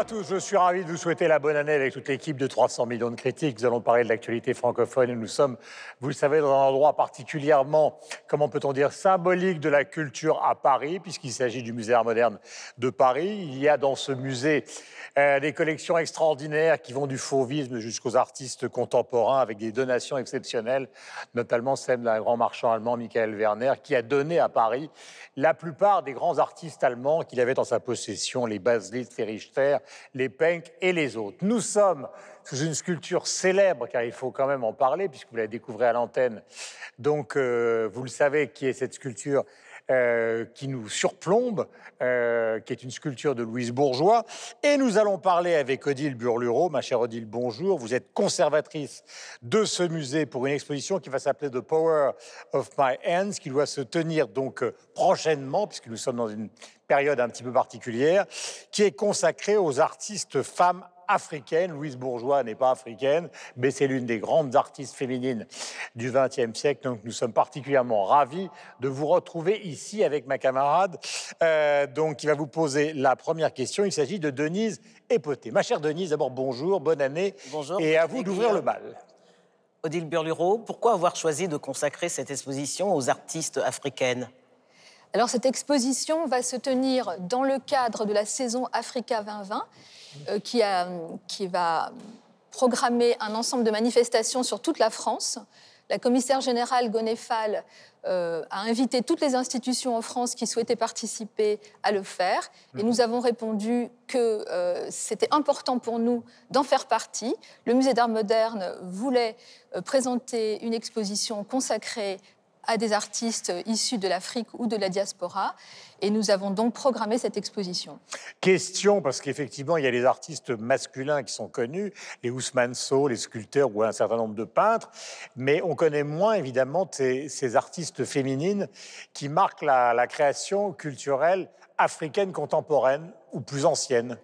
à tous, je suis ravi de vous souhaiter la bonne année avec toute l'équipe de 300 millions de critiques. Nous allons parler de l'actualité francophone et nous sommes, vous le savez, dans un endroit particulièrement, comment peut-on dire, symbolique de la culture à Paris, puisqu'il s'agit du musée Art moderne de Paris. Il y a dans ce musée euh, des collections extraordinaires qui vont du fauvisme jusqu'aux artistes contemporains avec des donations exceptionnelles, notamment celle d'un grand marchand allemand, Michael Werner, qui a donné à Paris la plupart des grands artistes allemands qu'il avait en sa possession, les Baslitz, les Richter, les Penck et les autres. Nous sommes sous une sculpture célèbre, car il faut quand même en parler, puisque vous la découvrez à l'antenne. Donc, euh, vous le savez, qui est cette sculpture euh, qui nous surplombe, euh, qui est une sculpture de Louise Bourgeois. Et nous allons parler avec Odile Burlureau. Ma chère Odile, bonjour. Vous êtes conservatrice de ce musée pour une exposition qui va s'appeler The Power of My Hands, qui doit se tenir donc euh, prochainement, puisque nous sommes dans une période un petit peu particulière, qui est consacrée aux artistes femmes africaine. Louise Bourgeois n'est pas africaine, mais c'est l'une des grandes artistes féminines du XXe siècle. Donc nous sommes particulièrement ravis de vous retrouver ici avec ma camarade, euh, donc qui va vous poser la première question. Il s'agit de Denise Époté. Ma chère Denise, d'abord bonjour, bonne année. Bonjour. Et à vous d'ouvrir le bal. Odile Burlureau, pourquoi avoir choisi de consacrer cette exposition aux artistes africaines? Alors cette exposition va se tenir dans le cadre de la saison Africa 2020 euh, qui, a, qui va programmer un ensemble de manifestations sur toute la France. La commissaire générale Gonefal euh, a invité toutes les institutions en France qui souhaitaient participer à le faire. Et nous avons répondu que euh, c'était important pour nous d'en faire partie. Le musée d'art moderne voulait présenter une exposition consacrée à des artistes issus de l'Afrique ou de la diaspora. Et nous avons donc programmé cette exposition. Question, parce qu'effectivement, il y a les artistes masculins qui sont connus, les Ousmane Sow, les sculpteurs ou un certain nombre de peintres, mais on connaît moins évidemment ces, artistes féminines qui marquent la, la création culturelle africaine contemporaine ou plus ancienne.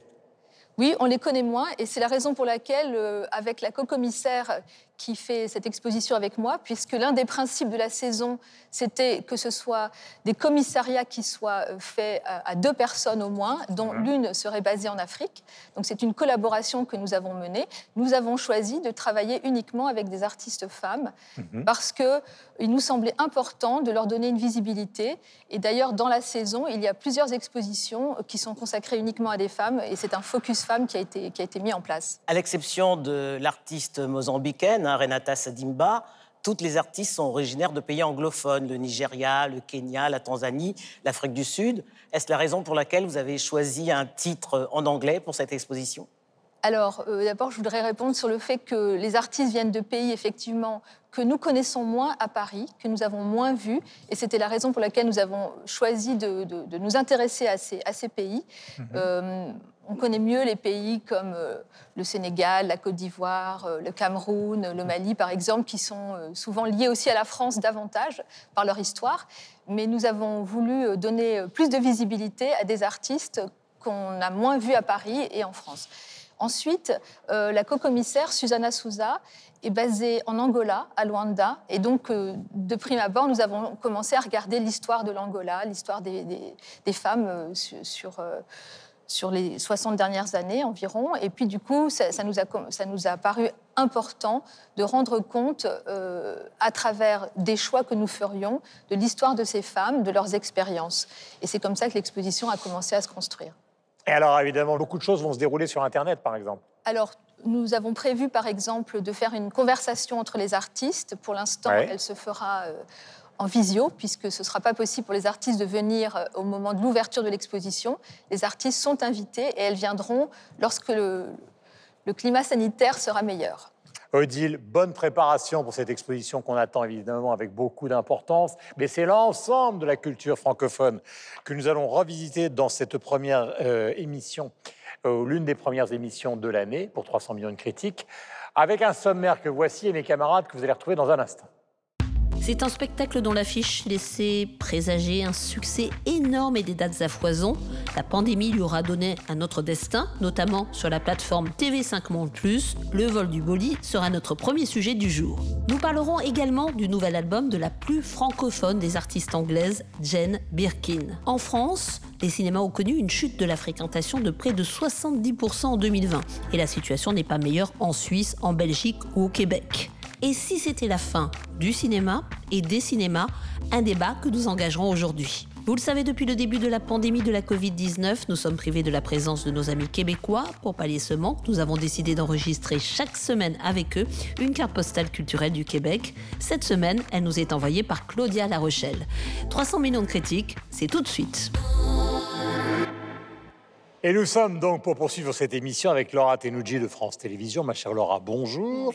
Oui, on les connaît moins et c'est la raison pour laquelle, euh, avec la co-commissaire qui fait cette exposition avec moi, puisque l'un des principes de la saison, c'était que ce soit des commissariats qui soient euh, faits à deux personnes au moins, dont mhm. l'une serait basée en Afrique. Donc c'est une collaboration que nous avons menée. Nous avons choisi de travailler uniquement avec des artistes femmes mhm. parce que il nous semblait important de leur donner une visibilité. Et d'ailleurs, dans la saison, il y a plusieurs expositions qui sont consacrées uniquement à des femmes et c'est un focus femme qui a été, qui a été mis en place. À l'exception de l'artiste mozambicaine, Hein, Renata Sadimba, toutes les artistes sont originaires de pays anglophones, le Nigeria, le Kenya, la Tanzanie, l'Afrique du Sud. Est-ce la raison pour laquelle vous avez choisi un titre en anglais pour cette exposition? Alors, euh, d'abord, je voudrais répondre sur le fait que les artistes viennent de pays, effectivement, que nous connaissons moins à Paris, que nous avons moins vus. Et c'était la raison pour laquelle nous avons choisi de, nous intéresser à ces, à ces pays. Mhm. Euh, on connaît mieux les pays comme euh, le Sénégal, la Côte d'Ivoire, le Cameroun, le Mali, par exemple, qui sont souvent liés aussi à la France davantage par leur histoire. Mais nous avons voulu donner plus de visibilité à des artistes qu'on a moins vus à Paris et en France. Ensuite, euh, la co-commissaire Susanna Souza est basée en Angola, à Luanda. Et donc, euh, de prime abord, nous avons commencé à regarder l'histoire de l'Angola, l'histoire des, femmes euh, sur, les 60 dernières années environ. Et puis, du coup, ça nous, a, paru important de rendre compte, à travers des choix que nous ferions, de l'histoire de ces femmes, de leurs expériences. Et c'est comme ça que l'exposition a commencé à se construire. Et alors, évidemment, beaucoup de choses vont se dérouler sur Internet, par exemple. Alors, nous avons prévu, par exemple, de faire une conversation entre les artistes. Pour l'instant, elle se fera euh, en visio, puisque ce ne sera pas possible pour les artistes de venir euh, au moment de l'ouverture de l'exposition. Les artistes sont invités et elles viendront lorsque le climat sanitaire sera meilleur. Odile, bonne préparation pour cette exposition qu'on attend évidemment avec beaucoup d'importance, mais c'est l'ensemble de la culture francophone que nous allons revisiter dans cette première euh, émission, euh, l'une des premières émissions de l'année pour 300 millions de critiques, avec un sommaire que voici et mes camarades que vous allez retrouver dans un instant. C'est un spectacle dont l'affiche laissait présager un succès énorme et des dates à foison. La pandémie lui aura donné un autre destin, notamment sur la plateforme TV5 Monde. Le vol du Boli sera notre premier sujet du jour. Nous parlerons également du nouvel album de la plus francophone des artistes anglaises, Jane Birkin. En France, les cinémas ont connu une chute de la fréquentation de près de 70% en 2020. Et la situation n'est pas meilleure en Suisse, en Belgique ou au Québec. Et si c'était la fin du cinéma et des cinémas, un débat que nous engagerons aujourd'hui. Vous le savez, depuis le début de la pandémie de la Covid-19, nous sommes privés de la présence de nos amis québécois. Pour pallier ce manque, nous avons décidé d'enregistrer chaque semaine avec eux une carte postale culturelle du Québec. Cette semaine, elle nous est envoyée par Claudia La Rochelle. 300 millions de critiques, c'est tout de suite. Et nous sommes donc pour poursuivre cette émission avec Laura Tenouji de France Télévisions. Ma chère Laura, bonjour.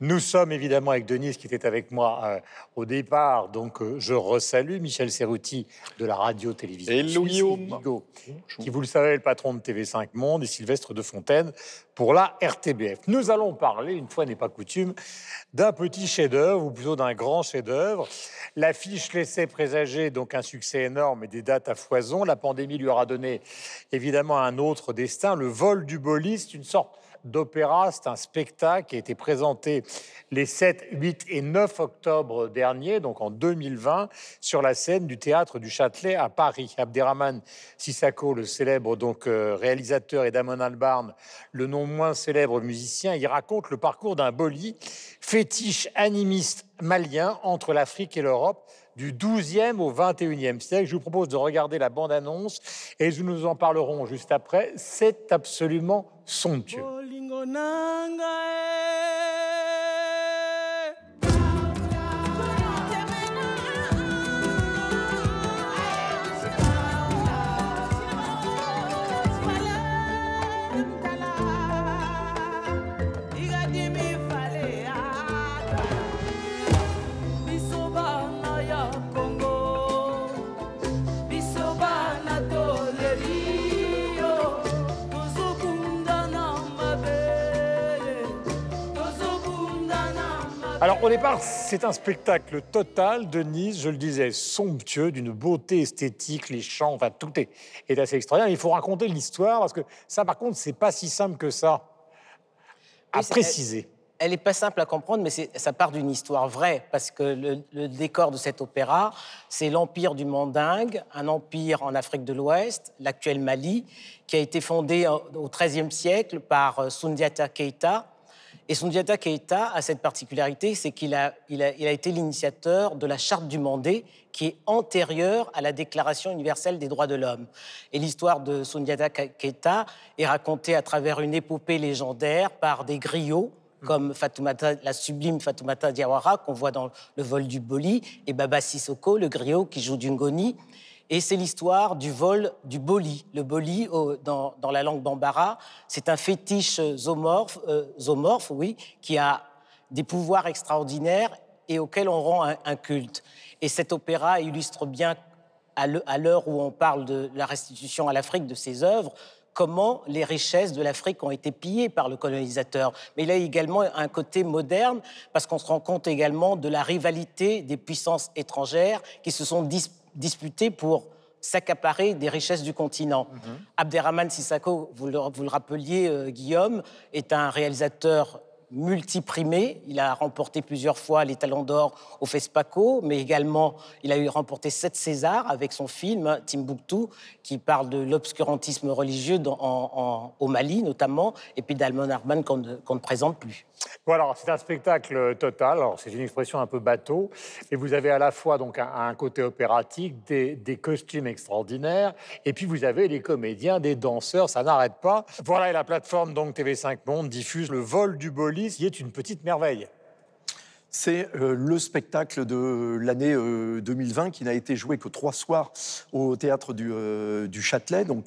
Nous sommes évidemment avec Denise qui était avec moi euh, au départ, donc euh, je resalue Michel Serruti de la radio-télévision. Hello Guillaume. Qui, vous le savez, est le patron de TV5 Monde et Sylvestre de Fontaine pour la RTBF. Nous allons parler, une fois n'est pas coutume, d'un petit chef-d'œuvre ou plutôt d'un grand chef-d'œuvre. L'affiche laissait présager donc un succès énorme et des dates à foison. La pandémie lui aura donné évidemment un autre destin, le vol du boliste, une sorte d'opéra. C'est un spectacle qui a été présenté les 7, 8 et 9 octobre dernier, donc en 2020, sur la scène du théâtre du Châtelet à Paris. Abderrahman Sissako, le célèbre donc euh, réalisateur, et Damon Albarn, le non moins célèbre musicien, il raconte le parcours d'un boli, fétiche animiste malien entre l'Afrique et l'Europe du 12e au 21e siècle. Je vous propose de regarder la bande-annonce et nous en parlerons juste après. C'est absolument somptueux. Au départ, c'est un spectacle total de Nice, je le disais, somptueux, d'une beauté esthétique, les chants, enfin tout est, est assez extraordinaire. Il faut raconter l'histoire parce que ça, par contre, c'est pas si simple que ça à préciser. Elle n'est pas simple à comprendre, mais ça part d'une histoire vraie, parce que le, décor de cet opéra, c'est l'empire du Mandingue, un empire en Afrique de l'Ouest, l'actuel Mali, qui a été fondé au XIIIe siècle par euh, Sundiata Keita, et Sundiata Keita a cette particularité, c'est qu'il a, il a, été l'initiateur de la Charte du Mandé, qui est antérieure à la Déclaration universelle des droits de l'homme. Et l'histoire de Sundiata Keita est racontée à travers une épopée légendaire par des griots, comme Fatoumata, la sublime Fatoumata Diawara, qu'on voit dans Le vol du Boli, et Baba Sissoko, le griot qui joue Dungoni. Et c'est l'histoire du vol du boli. Le boli, dans, la langue bambara, c'est un fétiche zoomorphe, euh, oui, qui a des pouvoirs extraordinaires et auquel on rend un, culte. Et cet opéra illustre bien, à l'heure où on parle de la restitution à l'Afrique de ses œuvres, comment les richesses de l'Afrique ont été pillées par le colonisateur. Mais il a également un côté moderne, parce qu'on se rend compte également de la rivalité des puissances étrangères qui se sont disputées disputé pour s'accaparer des richesses du continent. Mhm. Abderrahman Sissako, vous le, vous le rappeliez, euh, Guillaume, est un réalisateur multiprimé. Il a remporté plusieurs fois les Talons d'Or au FESPACO, mais également il a eu remporté sept Césars avec son film Timbuktu, qui parle de l'obscurantisme religieux au Mali notamment, et puis d'Almon Arman qu'on ne, présente plus. Voilà, c'est un spectacle total. C'est une expression un peu bateau. Et vous avez à la fois donc un, côté opératique, des, costumes extraordinaires, et puis vous avez des comédiens, des danseurs. Ça n'arrête pas. Voilà, et la plateforme donc TV5 Monde diffuse le vol du bolis, qui est une petite merveille. C'est euh, le spectacle de l'année 2020 euh, qui n'a été joué que trois soirs au théâtre du, euh, du Châtelet. Donc,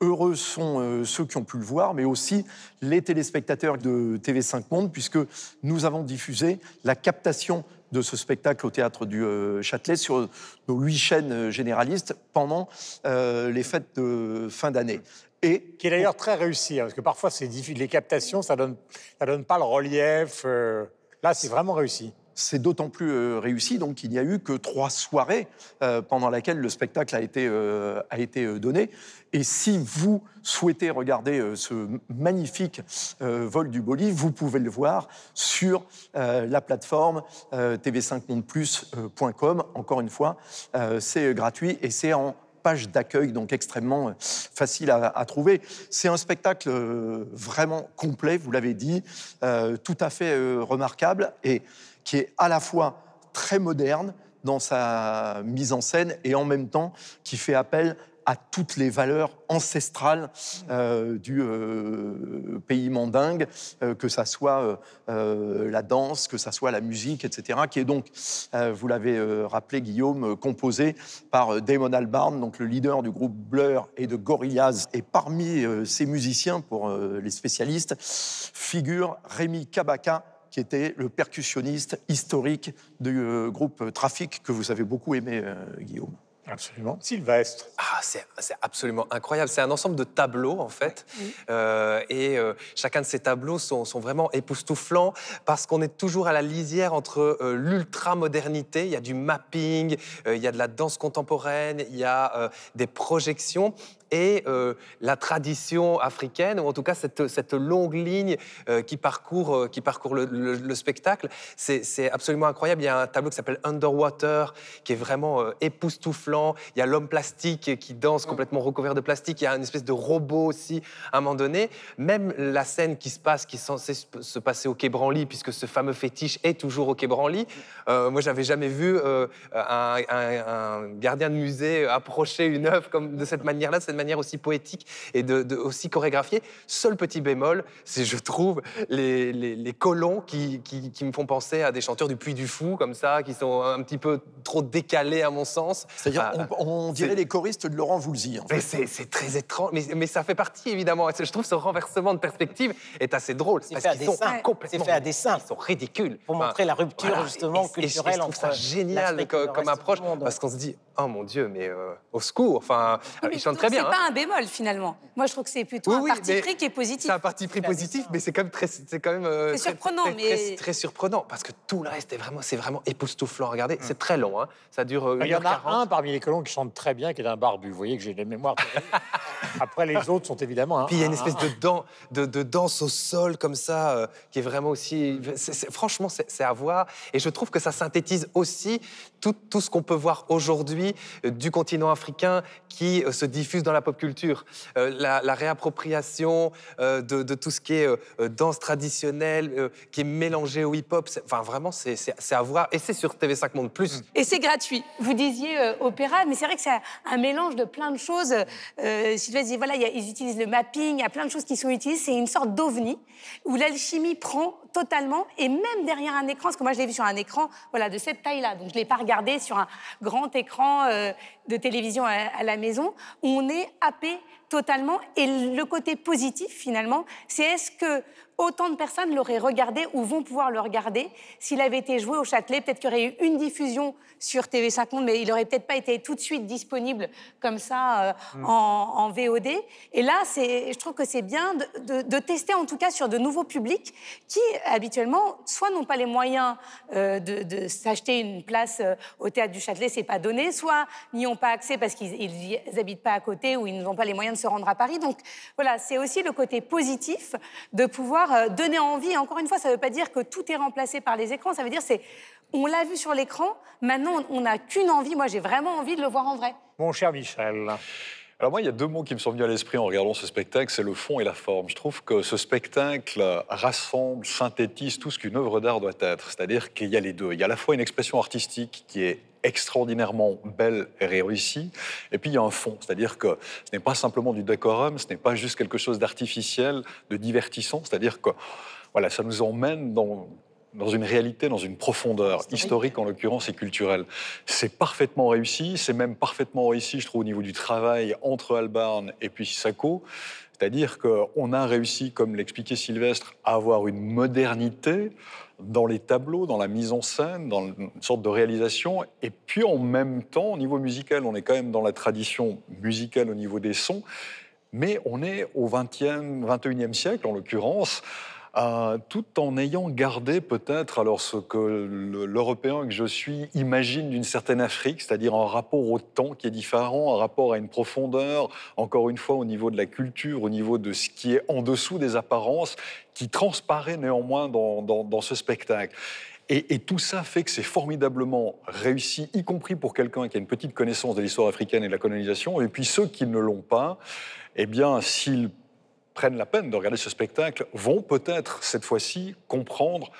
heureux sont ceux qui ont pu le voir, mais aussi les téléspectateurs de TV5 Monde, puisque nous avons diffusé la captation de ce spectacle au théâtre du Châtelet sur nos huit chaînes généralistes pendant les fêtes de fin d'année. Et qui est d'ailleurs très réussi, hein, parce que parfois c'est difficile. Les captations, ça donne, ça donne pas le relief. Là, c'est vraiment réussi. C'est d'autant plus euh, réussi donc qu'il n'y a eu que trois soirées euh, pendant lesquelles le spectacle a été, euh, a été donné. Et si vous souhaitez regarder ce magnifique vol du Boli, vous pouvez le voir sur la plateforme tv5mondeplus.com. Encore une fois, c'est gratuit et c'est en page d'accueil, donc extrêmement facile à, trouver. C'est un spectacle vraiment complet, vous l'avez dit, tout à fait remarquable. Et qui est à la fois très moderne dans sa mise en scène et en même temps qui fait appel à toutes les valeurs ancestrales euh, du euh, pays mandingue, euh, que ça soit la danse, que ça soit la musique, etc., qui est donc, vous l'avez rappelé Guillaume, composé par Damon Albarn, donc le leader du groupe Blur et de Gorillaz. Et parmi ces musiciens, pour les spécialistes, figure Rémi Kabaka, qui était le percussionniste historique du euh, groupe Trafic, que vous avez beaucoup aimé, euh, Guillaume. Absolument. Sylvestre. Ah, c'est absolument incroyable. C'est un ensemble de tableaux, en fait. Euh, et chacun de ces tableaux sont, sont vraiment époustouflants parce qu'on est toujours à la lisière entre l'ultra-modernité, il y a du mapping, il y a de la danse contemporaine, il y a des projections et euh, la tradition africaine, ou en tout cas cette, cette longue ligne euh, qui parcourt, euh, qui parcourt le, spectacle. C'est absolument incroyable. Il y a un tableau qui s'appelle Underwater, qui est vraiment époustouflant. Il y a l'homme plastique qui danse complètement recouvert de plastique. Il y a une espèce de robot aussi à un moment donné. Même la scène qui se passe, qui est censée se passer au Quai Branly, puisque ce fameux fétiche est toujours au Quai Branly. moi, j'avais jamais vu un, un, gardien de musée approcher une œuvre comme de cette manière-là, cette manière aussi poétique et de, aussi chorégraphiée. Seul petit bémol, c'est, je trouve, les, les, colons qui, qui, me font penser à des chanteurs du Puy du Fou, comme ça, qui sont un petit peu trop décalés à mon sens. C'est-à-dire, ah, on, dirait les choristes de Laurent Voulzy. En fait. c'est, très étrange, mais, mais, ça fait partie, évidemment. Je trouve ce renversement de perspective est assez drôle. C'est parce qu'ils sont complètement... C'est fait à dessin. Ils sont ridicules. Pour montrer la rupture, justement, culturelle et je trouve ça génial comme, approche, parce qu'on se dit, oh mon Dieu, mais euh, au secours. Enfin, ils chantent très bien. C'est pas un bémol finalement. Moi, je trouve que c'est plutôt un parti pris qui est positif. C'est un parti pris positif, mais c'est quand même très, c'est quand même. Euh, surprenant, très, mais très, surprenant parce que tout le reste est vraiment, c'est vraiment époustouflant. Regardez, c'est très long. Hein. Ça dure. Euh, il y en a un parmi les colons qui chante très bien, qui est un barbu. Vous voyez que j'ai des mémoires. Après, les autres sont évidemment. Puis il y a une espèce de, dan de, de, danse au sol comme ça, euh, qui est vraiment aussi. franchement, c'est à voir. Et je trouve que ça synthétise aussi tout, tout ce qu'on peut voir aujourd'hui du continent africain qui se diffuse dans la pop culture. Euh, la, réappropriation euh, de, tout ce qui est euh, danse traditionnelle, qui est mélangé au hip-hop. Enfin, vraiment, c'est à voir. Et c'est sur TV5 Monde Plus. Et c'est gratuit. Vous disiez opéra, mais c'est vrai que c'est un mélange de plein de choses. Sylvain dit, voilà, ils utilisent le mapping, il y a plein de choses qui sont utilisées. C'est une sorte d'ovni où l'alchimie prend totalement, et même derrière un écran, parce que moi je l'ai vu sur un écran voilà, de cette taille-là, donc je ne l'ai pas regardé sur un grand écran de télévision à, à, la maison, on est happé totalement. Et le côté positif, finalement, c'est est-ce que autant de personnes l'auraient regardé ou vont pouvoir le regarder s'il avait été joué au Châtelet? Peut-être qu'il y aurait eu une diffusion sur TV5 Monde, mais il n'aurait peut-être pas été tout de suite disponible comme ça euh, mm. en, VOD. Et là, je trouve que c'est bien de, tester en tout cas sur de nouveaux publics qui habituellement soit n'ont pas les moyens euh, de, s'acheter une place euh, au théâtre du Châtelet, c'est pas donné, soit n'y ont pas accès parce qu'ils n'habitent pas à côté ou ils n'ont pas les moyens de se rendre à Paris. Donc voilà, c'est aussi le côté positif de pouvoir donner envie. Encore une fois, ça ne veut pas dire que tout est remplacé par les écrans, ça veut dire c'est on l'a vu sur l'écran, maintenant on n'a qu'une envie, moi j'ai vraiment envie de le voir en vrai. Mon cher Michel. Alors moi, il y a deux mots qui me sont venus à l'esprit en regardant ce spectacle, c'est le fond et la forme. Je trouve que ce spectacle rassemble, synthétise tout ce qu'une œuvre d'art doit être. C'est-à-dire qu'il y a les deux. Il y a à la fois une expression artistique qui est extraordinairement belle et réussie, et puis il y a un fond, c'est-à-dire que ce n'est pas simplement du décorum, ce n'est pas juste quelque chose d'artificiel, de divertissant, c'est-à-dire que voilà, ça nous emmène dans dans une réalité, dans une profondeur historique, en l'occurrence et culturelle. C'est parfaitement réussi, c'est même parfaitement réussi, je trouve, au niveau du travail entre Albarn et puis Sissako. C'est-à-dire qu'on a réussi, comme l'expliquait Sylvestre, à avoir une modernité dans les tableaux, dans la mise en scène, dans une sorte de réalisation. Et puis en même temps, au niveau musical, on est quand même dans la tradition musicale au niveau des sons, mais on est au 20e, 21e siècle en l'occurrence, tout en ayant gardé peut-être alors ce que l'Européen que je suis imagine d'une certaine Afrique, c'est-à-dire un rapport au temps qui est différent, un rapport à une profondeur, encore une fois au niveau de la culture, au niveau de ce qui est en dessous des apparences, qui transparaît néanmoins dans, ce spectacle. Et, et, tout ça fait que c'est formidablement réussi, y compris pour quelqu'un qui a une petite connaissance de l'histoire africaine et de la colonisation. Et puis ceux qui ne l'ont pas, eh bien, s'ils prennent la peine de regarder ce spectacle vont peut-être cette fois-ci comprendre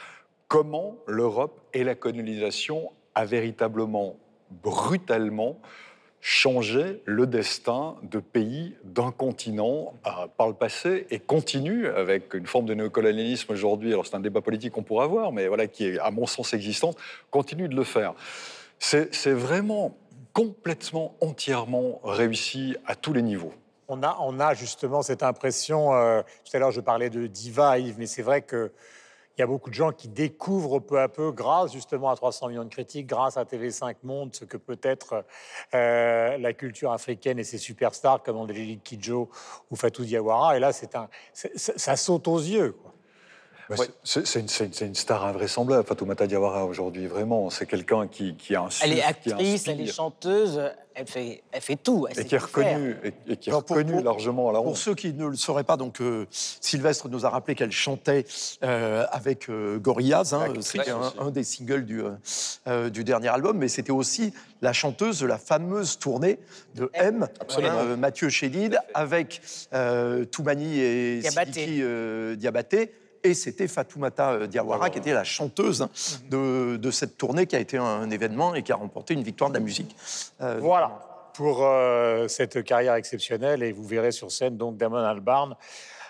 comment l'Europe et la colonisation a véritablement, brutalement changé le destin de pays d'un continent euh, par le passé et continue avec une forme de néocolonialisme aujourd'hui. Alors c'est un débat politique qu'on pourrait avoir, mais voilà qui est à mon sens existant, continue de le faire. C'est vraiment complètement, entièrement réussi à tous les niveaux on a, on a justement cette impression, euh, tout à l'heure je parlais de diva, Yves, mais c'est vrai qu'il y a beaucoup de gens qui découvrent peu à peu, grâce justement à 300 millions de critiques, grâce à TV5 Monde, ce que peut être euh, la culture africaine et ses superstars comme Angélique Kidjo ou Fatou Diawara. Et là, c'est un, ça saute aux yeux. Quoi. C'est une, star invraisemblable, Fatoumata Diawara, aujourd'hui, vraiment. C'est quelqu'un qui, a un Elle est actrice, elle est chanteuse, elle fait, elle fait tout. et, qui est reconnue, et, qui est reconnue largement à la. Pour ceux qui ne le sauraient pas, donc, euh, Sylvestre nous a rappelé qu'elle chantait euh, avec euh, Gorillaz. Hein, c'était un, des singles du, du dernier album, mais c'était aussi la chanteuse de la fameuse tournée de M, Mathieu Chédid, avec Toumani et Sidiki Diabaté et c'était Fatoumata euh, Diawara qui était la chanteuse de, de, cette tournée qui a été un, événement et qui a remporté une victoire de la musique. Euh, voilà pour euh, cette carrière exceptionnelle et vous verrez sur scène donc Damon Albarn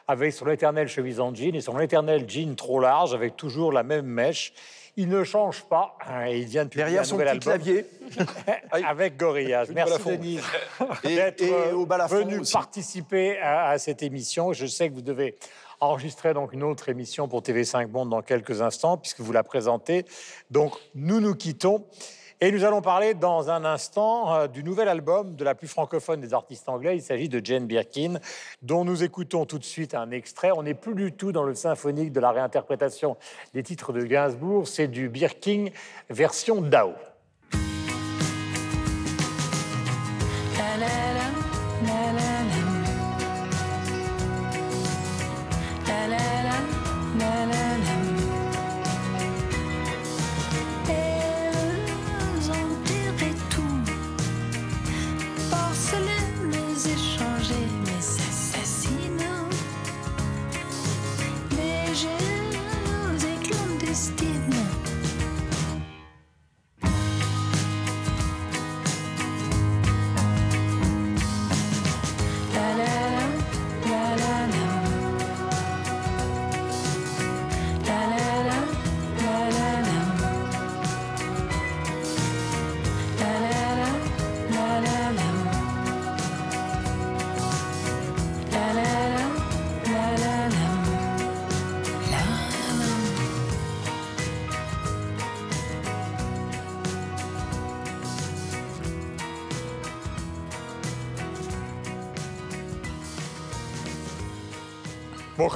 avec son éternel chemise en jean et son éternel jean trop large avec toujours la même mèche. Il ne change pas hein, et il vient de derrière son petit clavier avec Gorillaz. Merci Denis d'être venu participer à, à cette émission. Je sais que vous devez enregistrer donc une autre émission pour TV5 Monde dans quelques instants, puisque vous la présentez. Donc, nous nous quittons. Et nous allons parler dans un instant euh, du nouvel album de la plus francophone des artistes anglais. Il s'agit de Jane Birkin, dont nous écoutons tout de suite un extrait. On n'est plus du tout dans le symphonique de la réinterprétation des titres de Gainsbourg, c'est du Birkin version Dao. Bon,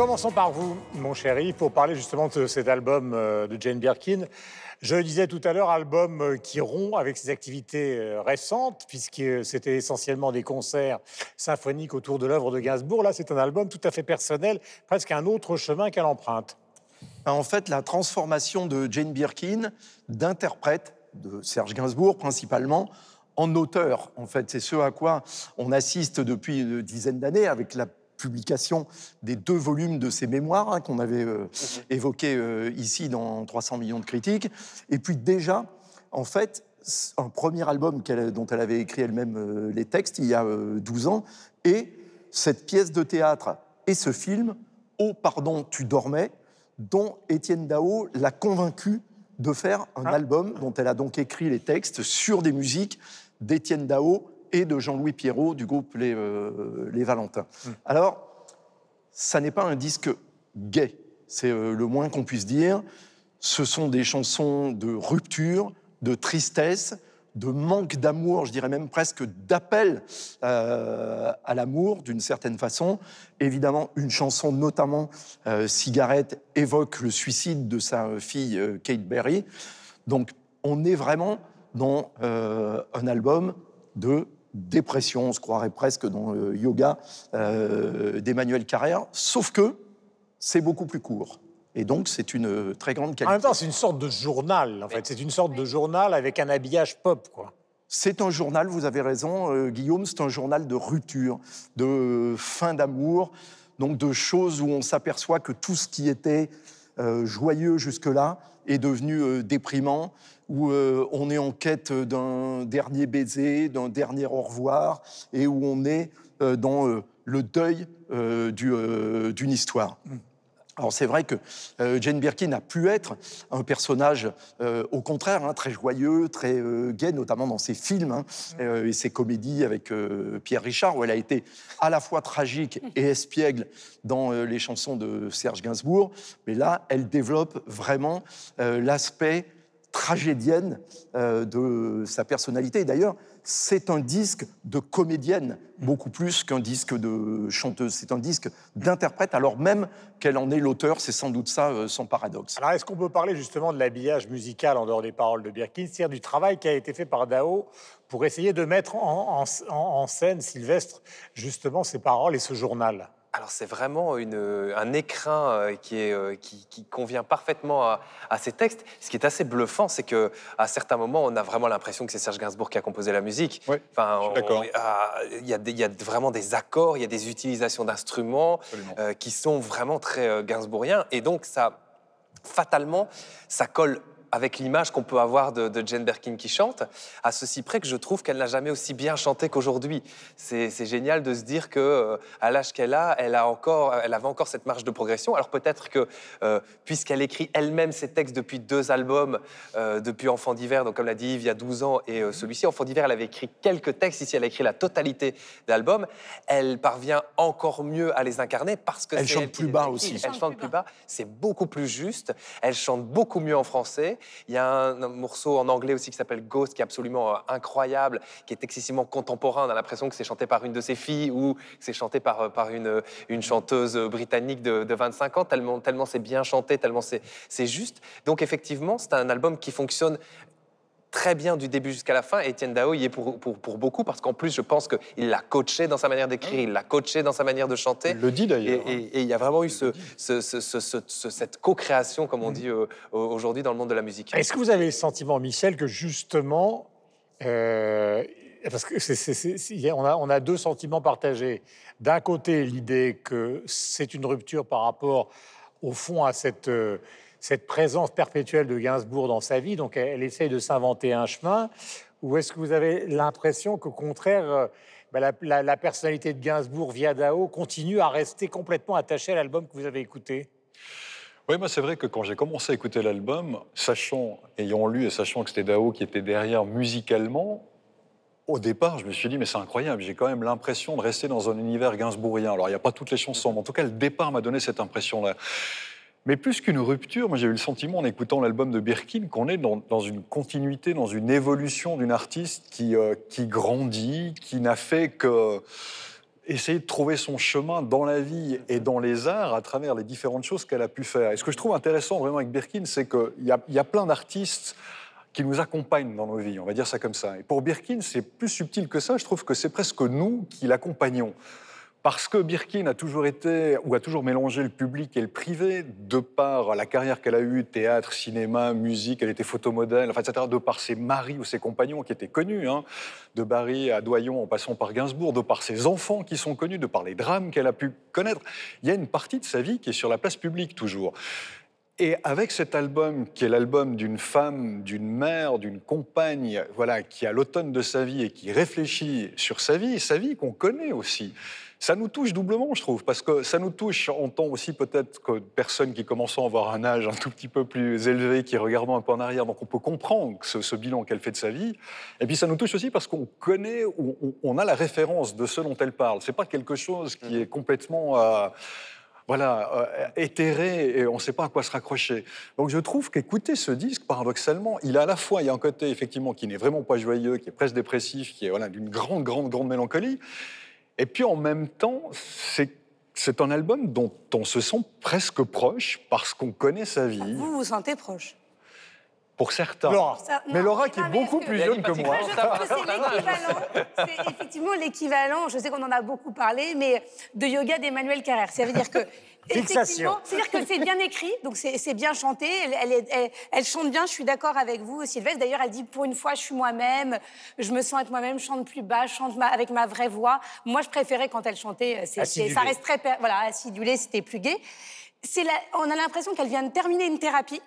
commençons par vous, mon chéri, pour parler justement de cet album euh, de Jane Birkin. Je le disais tout à l'heure, album euh, qui rompt avec ses activités euh, récentes, puisque c'était essentiellement des concerts symphoniques autour de l'œuvre de Gainsbourg. Là, c'est un album tout à fait personnel, presque un autre chemin qu'elle emprunte. En fait, la transformation de Jane Birkin d'interprète de Serge Gainsbourg principalement en auteur. En fait, c'est ce à quoi on assiste depuis une dizaine d'années avec la publication des deux volumes de ses mémoires hein, qu'on avait euh, mhm. évoqués euh, ici dans 300 millions de critiques. Et puis déjà, en fait, un premier album dont elle avait écrit elle-même euh, les textes il y a 12 ans, et cette pièce de théâtre et ce film, Oh pardon, tu dormais, dont Étienne Dao l'a convaincu de faire un ah. album dont elle a donc écrit les textes sur des musiques d'Étienne Dao et de Jean-Louis Pierrot du groupe Les, euh, les Valentins. Hmm. Alors, ça n'est pas un disque gay, c'est euh, le moins qu'on puisse dire. Ce sont des chansons de rupture, de tristesse, de manque d'amour, je dirais même presque d'appel euh, à l'amour d'une certaine façon. Évidemment, une chanson, notamment euh, Cigarette, évoque le suicide de sa fille euh, Kate Berry. Donc on est vraiment dans un album de dépression, on se croirait presque dans le yoga d'Emmanuel Carrère, sauf que c'est beaucoup plus court. Et donc, c'est une très grande qualité. En même temps, c'est une sorte de journal, en fait. C'est une sorte de journal avec un habillage pop, quoi. C'est un journal, vous avez raison, euh, Guillaume, c'est un journal de rupture, de fin d'amour, donc de choses où on s'aperçoit que tout ce qui était euh, joyeux jusque-là est devenu euh, déprimant, où on est en quête d'un dernier baiser, d'un dernier au revoir, et où on est dans le deuil d'une histoire. Mm. Alors c'est vrai que euh, Jane Birkin a pu être un personnage, euh, au contraire, hein, très joyeux, très euh, gai, notamment dans ses films hein, et ses comédies avec Pierre Richard, où elle a été à la fois tragique et espiègle dans les chansons de Serge Gainsbourg. Mais là, elle développe vraiment l'aspect tragédienne de sa personnalité. D'ailleurs, c'est un disque de comédienne, beaucoup plus qu'un disque de chanteuse. C'est un disque d'interprète, alors même qu'elle en est l'auteur. C'est sans doute ça euh, son paradoxe. Alors, est-ce qu'on peut parler justement de l'habillage musical en dehors des paroles de Birkin, c'est-à-dire du travail qui a été fait par Dao pour essayer de mettre en, scène, Sylvestre, justement ces paroles et ce journal? Alors c'est vraiment un écrin euh, qui, est, euh, qui, convient parfaitement à, ces textes. Ce qui est assez bluffant, c'est que à certains moments, on a vraiment l'impression que c'est Serge Gainsbourg qui a composé la musique. Oui, enfin, d'accord. Il y, a vraiment des accords, il y a des utilisations d'instruments euh, qui sont vraiment très gainsbourgiens. Et donc ça, fatalement, ça colle avec l'image qu'on peut avoir de, Jane Birkin qui chante, à ceci près que je trouve qu'elle n'a jamais aussi bien chanté qu'aujourd'hui. C'est génial de se dire que euh, à l'âge qu'elle a, elle a encore, elle avait encore cette marge de progression. Alors peut-être que euh, puisqu'elle écrit elle-même ses textes depuis deux albums, euh, depuis Enfant d'hiver, donc comme l'a dit Yves, il y a 12 ans, et celui-ci, Enfant d'hiver, elle avait écrit quelques textes. Ici, elle a écrit la totalité de l'album. Elle parvient encore mieux à les incarner parce que elle chante plus bas aussi. Elle chante plus bas. C'est beaucoup plus juste. Elle chante beaucoup mieux en français. Il y a un, morceau en anglais aussi qui s'appelle Ghost, qui est absolument euh, incroyable, qui est excessivement contemporain. On a l'impression que c'est chanté par une de ses filles ou que c'est chanté par, euh, par une, une chanteuse britannique de, 25 ans, tellement, tellement c'est bien chanté, tellement c'est juste. Donc effectivement, c'est un album qui fonctionne très bien du début jusqu'à la fin. Et Etienne Dao y est pour, pour, beaucoup parce qu'en plus, je pense qu'il l'a coaché dans sa manière d'écrire, il l'a coaché dans sa manière de chanter. Il le dit d'ailleurs. Et, hein. il y a vraiment eu ce, cette co-création, comme on mm. dit euh, aujourd'hui dans le monde de la musique. Est-ce que vous avez le sentiment, Michel, que justement, euh, parce que on, a, on a deux sentiments partagés. D'un côté, l'idée que c'est une rupture par rapport, au fond, à cette euh, cette présence perpétuelle de Gainsbourg dans sa vie, donc elle, essaye de s'inventer un chemin, ou est-ce que vous avez l'impression qu'au contraire, euh, bah, la, personnalité de Gainsbourg via Dao continue à rester complètement attachée à l'album que vous avez écouté? Oui, moi c'est vrai que quand j'ai commencé à écouter l'album, sachant, ayant lu et sachant que c'était Dao qui était derrière musicalement, au départ, je me suis dit, mais c'est incroyable, j'ai quand même l'impression de rester dans un univers gainsbourgien. Alors, il n'y a pas toutes les chansons, mais en tout cas, le départ m'a donné cette impression-là. Mais plus qu'une rupture, moi j'ai eu le sentiment en écoutant l'album de Birkin qu'on est dans, une continuité, dans une évolution d'une artiste qui, euh, qui grandit, qui n'a fait que essayer de trouver son chemin dans la vie et dans les arts à travers les différentes choses qu'elle a pu faire. Et ce que je trouve intéressant vraiment avec Birkin, c'est qu'il y, y a plein d'artistes qui nous accompagnent dans nos vies, on va dire ça comme ça. Et pour Birkin, c'est plus subtil que ça, je trouve que c'est presque nous qui l'accompagnons parce que Birkin a toujours été, ou a toujours mélangé le public et le privé, de par la carrière qu'elle a eue, théâtre, cinéma, musique, elle était photomodèle, enfin, etc., de par ses maris ou ses compagnons qui étaient connus, hein, de Barry à Doyon en passant par Gainsbourg, de par ses enfants qui sont connus, de par les drames qu'elle a pu connaître. Il y a une partie de sa vie qui est sur la place publique toujours. Et avec cet album, qui est l'album d'une femme, d'une mère, d'une compagne, voilà, qui a l'automne de sa vie et qui réfléchit sur sa vie, sa vie qu'on connaît aussi, ça nous touche doublement, je trouve, parce que ça nous touche en tant aussi peut-être que personnes qui commencent à avoir un âge un tout petit peu plus élevé, qui regardent un peu en arrière, donc on peut comprendre ce, bilan qu'elle fait de sa vie. Et puis ça nous touche aussi parce qu'on connaît, on, a la référence de ce dont elle parle. C'est pas quelque chose qui est complètement euh, voilà, euh, éthéré et on ne sait pas à quoi se raccrocher. Donc je trouve qu'écouter ce disque, paradoxalement, il a à la fois, il y a un côté effectivement qui n'est vraiment pas joyeux, qui est presque dépressif, qui est d'une grande, grande, grande mélancolie. Et puis en même temps, c'est c'est un album dont on se sent presque proche parce qu'on connaît sa vie. Vous vous sentez proche Pour certains. Laura. Ça- Mais Laura qui est beaucoup plus jeune que moi. C'est effectivement l'équivalent, je sais qu'on en a beaucoup parlé, mais de yoga d'Emmanuel Carrère. Ça veut dire que. Fixation. C'est-à-dire que c'est bien écrit, donc c'est bien chanté, elle, elle est- elle- elle chante bien, je suis d'accord avec vous, Sylvestre. D'ailleurs, elle dit pour une fois, je suis moi-même, je me sens être moi-même, je chante plus bas, je chante ma- avec ma vraie voix. Moi, je préférais quand elle chantait, Acidulé. ça reste très. Voilà, acidulé, c'était plus gai. La- on a l'impression qu'elle vient de terminer une thérapie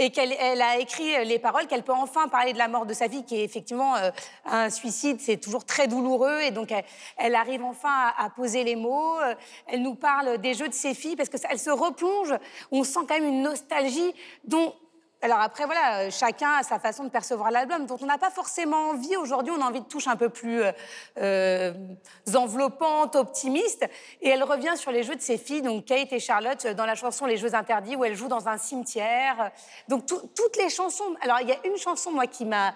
et qu'elle elle a écrit euh, les paroles, qu'elle peut enfin parler de la mort de sa fille, qui est effectivement euh, un suicide, c'est toujours très douloureux, et donc elle, elle arrive enfin à, poser les mots. euh, Elle nous parle des jeux de ses filles, parce qu'elle se replonge, on sent quand même une nostalgie dont... Alors après, voilà, euh, chacun a sa façon de percevoir l'album, dont on n'a pas forcément envie. Aujourd'hui, on a envie de touches un peu plus euh, euh, enveloppantes, optimistes. Et elle revient sur les jeux de ses filles, donc Kate et Charlotte, euh, dans la chanson Les Jeux Interdits, où elle joue dans un cimetière. Donc tout- toutes les chansons. Alors il y a une chanson, moi, qui m'a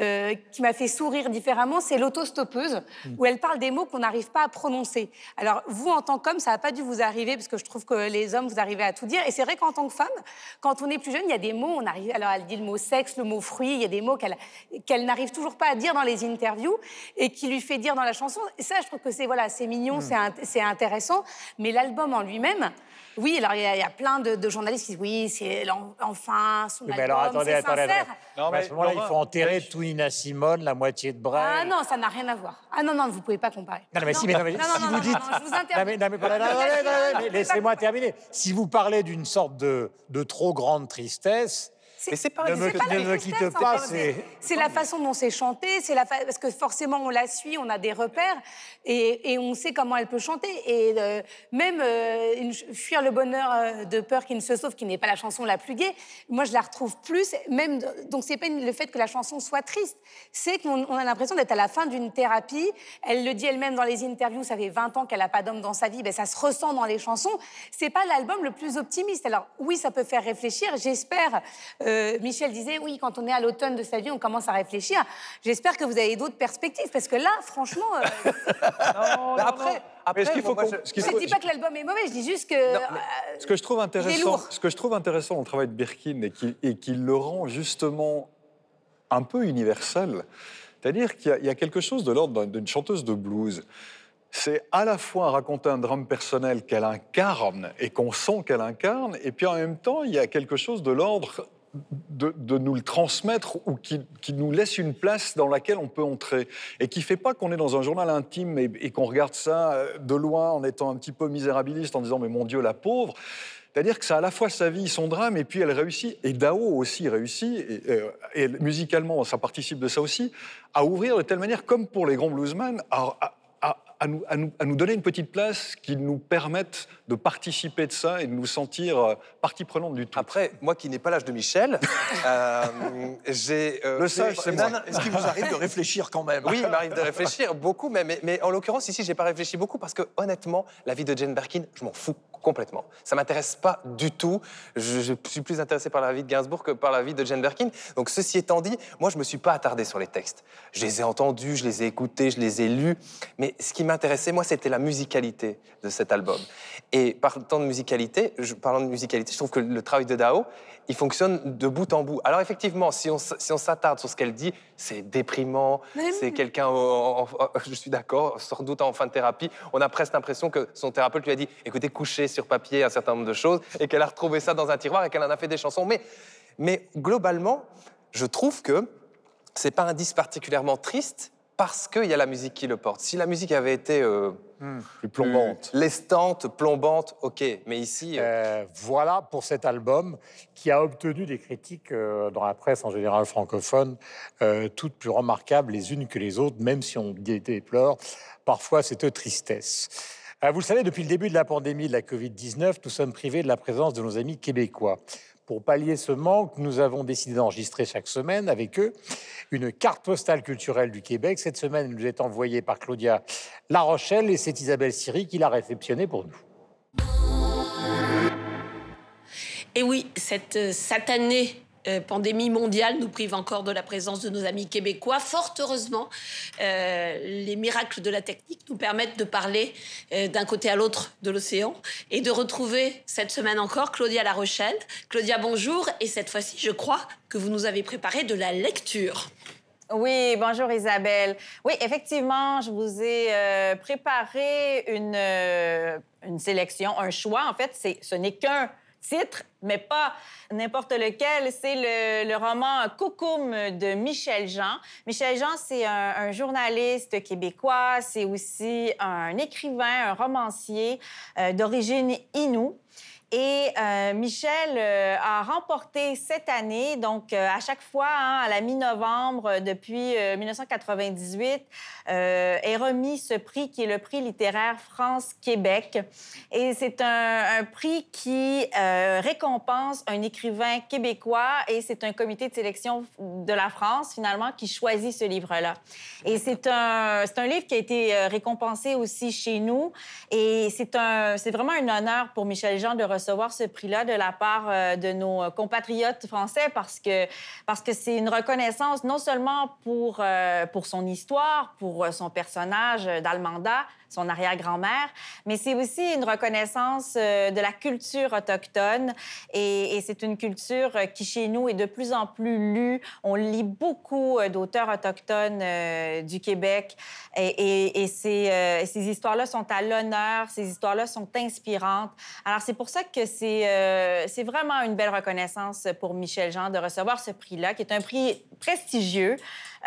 euh, qui m'a fait sourire différemment, c'est l'autostoppeuse, où elle parle des mots qu'on n'arrive pas à prononcer. Alors vous, en tant qu'homme, ça n'a pas dû vous arriver, parce que je trouve que les hommes, vous arrivez à tout dire. Et c'est vrai qu'en tant que femme, quand on est plus jeune, il y a des mots, on arrive. Alors elle dit le mot sexe, le mot fruit, il y a des mots qu'elle n'arrive toujours pas à dire dans les interviews et qui lui fait dire dans la chanson. Et ça, je trouve que c'est voilà, mignon, int- c'est intéressant. Mais l'album en lui-même. Oui, alors il y, a- il y a plein de, de journalistes qui disent oui, c'est l'en- enfin son Oui, mais album, alors attendez, c'est attendez, sincère. attendez. Non, Mais à ce moment-là, il faut enterrer tout Nina Simone, la moitié de Brel. Ah non, ça n'a rien à voir. Ah non, non, vous pouvez pas comparer. Non, mais si, mais, non, mais non, si vous dites. non, je vous interdis. Non, mais, Je laissez-moi terminer. Si vous parlez d'une sorte de, de trop grande tristesse, Mais c'est me- C'est pas c'est- la façon dont c'est chanté, c'est la fa- parce que forcément on la suit, on a des repères et, et on sait comment elle peut chanter. Et euh, même euh, une fuir le bonheur euh, de peur qui ne se sauve, qui n'est pas la chanson la plus gaie, moi je la retrouve plus. Même donc c'est pas le fait que la chanson soit triste, c'est qu'on on a l'impression d'être à la fin d'une thérapie. Elle le dit elle-même dans les interviews, ça fait 20 ans qu'elle n'a pas d'homme dans sa vie, ben ça se ressent dans les chansons. C'est pas l'album le plus optimiste. Alors oui, ça peut faire réfléchir. J'espère. euh, Michel disait oui, quand on est à l'automne de sa vie, on commence à réfléchir. J'espère que vous avez d'autres perspectives parce que là, franchement, euh, Après, après ce qu'il faut moi, qu'on- je- faut- dis pas que l'album est mauvais, je dis juste que euh, Ce que je trouve intéressant, ce que je trouve intéressant dans le travail de Birkin et qui, et qui le rend justement un peu universel, c'est-à-dire qu'il y a- il y, a quelque chose de l'ordre d'un- d'une chanteuse de blues. C'est à la fois raconter un drame personnel qu'elle incarne et qu'on sent qu'elle incarne, et puis en même temps, il y a quelque chose de l'ordre de, nous le transmettre ou qui, qui nous laisse une place dans laquelle on peut entrer et qui fait pas qu'on est dans un journal intime et, qu'on regarde ça euh, de loin en étant un petit peu misérabiliste en disant mais mon Dieu la pauvre. C'est-à-dire que ça a à la fois sa vie, son drame, et puis elle réussit, et Dao aussi réussit, et, euh, et musicalement ça participe de ça aussi, à ouvrir de telle manière, comme pour les grands bluesmen, à- nous, à nous- à nous donner une petite place qui nous permette de participer de ça et de nous sentir euh, partie prenante du tout. Après, moi qui n'ai pas l'âge de Michel, euh, j'ai. euh, Le sage, c'est moi. Est-ce qu'il vous arrive de réfléchir quand même? Oui, il m'arrive de réfléchir beaucoup, mais, mais, mais en l'occurrence, ici, j'ai pas réfléchi beaucoup parce que honnêtement, la vie de Jane Birkin, je m'en fous complètement. Ça m'intéresse pas du tout. Je, suis plus intéressé par la vie de Gainsbourg que par la vie de Jane Birkin. Donc, ceci étant dit, moi, je me suis pas attardé sur les textes. Je les ai entendus, je les ai écoutés, je les ai lus. Mais ce qui m'intéressait, moi, c'était la musicalité de cet album. Et parlant de musicalité, je, parlant de musicalité, je trouve que le travail de Dao, il fonctionne de bout en bout. Alors effectivement, si on, si on s'attarde sur ce qu'elle dit, c'est déprimant, c'est quelqu'un, je suis d'accord, sans doute en fin de thérapie, on a presque l'impression que son thérapeute lui a dit, écoutez, couchez sur papier un certain nombre de choses, et qu'elle a retrouvé ça dans un tiroir et qu'elle en a fait des chansons. Mais, mais globalement, je trouve que c'est pas un disque particulièrement triste parce qu'il y a la musique qui le porte. Si la musique avait été euh, Plus plombante. plus lestante, plombante, ok. Mais ici, euh, Euh, voilà pour cet album qui a obtenu des critiques euh, dans la presse en général francophone, euh, toutes plus remarquables les unes que les autres, même si on dé- déplore parfois cette tristesse. Euh, vous le savez, depuis le début de la pandémie de la Covid-19, nous sommes privés de la présence de nos amis québécois. Pour pallier ce manque, nous avons décidé d'enregistrer chaque semaine avec eux une carte postale culturelle du Québec. Cette semaine, elle nous est envoyée par Claudia La Rochelle et c'est Isabelle Siri qui l'a réceptionnée pour nous. Et oui, cette euh, satanée euh, pandémie mondiale nous prive encore de la présence de nos amis québécois. Fort heureusement, euh, les miracles de la technique nous permettent de parler euh, d'un côté à l'autre de l'océan et de retrouver cette semaine encore Claudia La Rochelle. Claudia, bonjour. Et cette fois-ci, je crois que vous nous avez préparé de la lecture. Oui, bonjour Isabelle. Oui, effectivement, je vous ai préparé une, une sélection, un choix. En fait, ce n'est qu'un titre, mais pas n'importe lequel. C'est le, roman Coucoum de Michel Jean. Michel Jean, c'est un, un journaliste québécois, c'est aussi un écrivain, un romancier euh, d'origine inoue. Et euh, Michel euh, a remporté cette année, donc euh, à chaque fois, hein, à la mi-novembre, depuis euh, 1998, euh, est remis ce prix qui est le prix littéraire France-Québec. Et c'est un, prix qui récompense un écrivain québécois et c'est un comité de sélection de la France, finalement, qui choisit ce livre-là. Et c'est un, un livre qui a été récompensé aussi chez nous. Et c'est vraiment un honneur pour Michel Jean de recevoir ce prix-là de la part euh, de nos compatriotes français parce que parce que c'est une reconnaissance non seulement pour euh, pour son histoire, pour euh, son personnage euh, d'Almanda, son arrière-grand-mère, mais c'est aussi une reconnaissance euh, de la culture autochtone et, c'est une culture euh, qui chez nous est de plus en plus lue. On lit beaucoup euh, d'auteurs autochtones du Québec et, ces, histoires-là sont à l'honneur, ces histoires-là sont inspirantes. Alors c'est pour ça que c'est vraiment une belle reconnaissance pour Michel Jean de recevoir ce prix-là, qui est un prix prestigieux.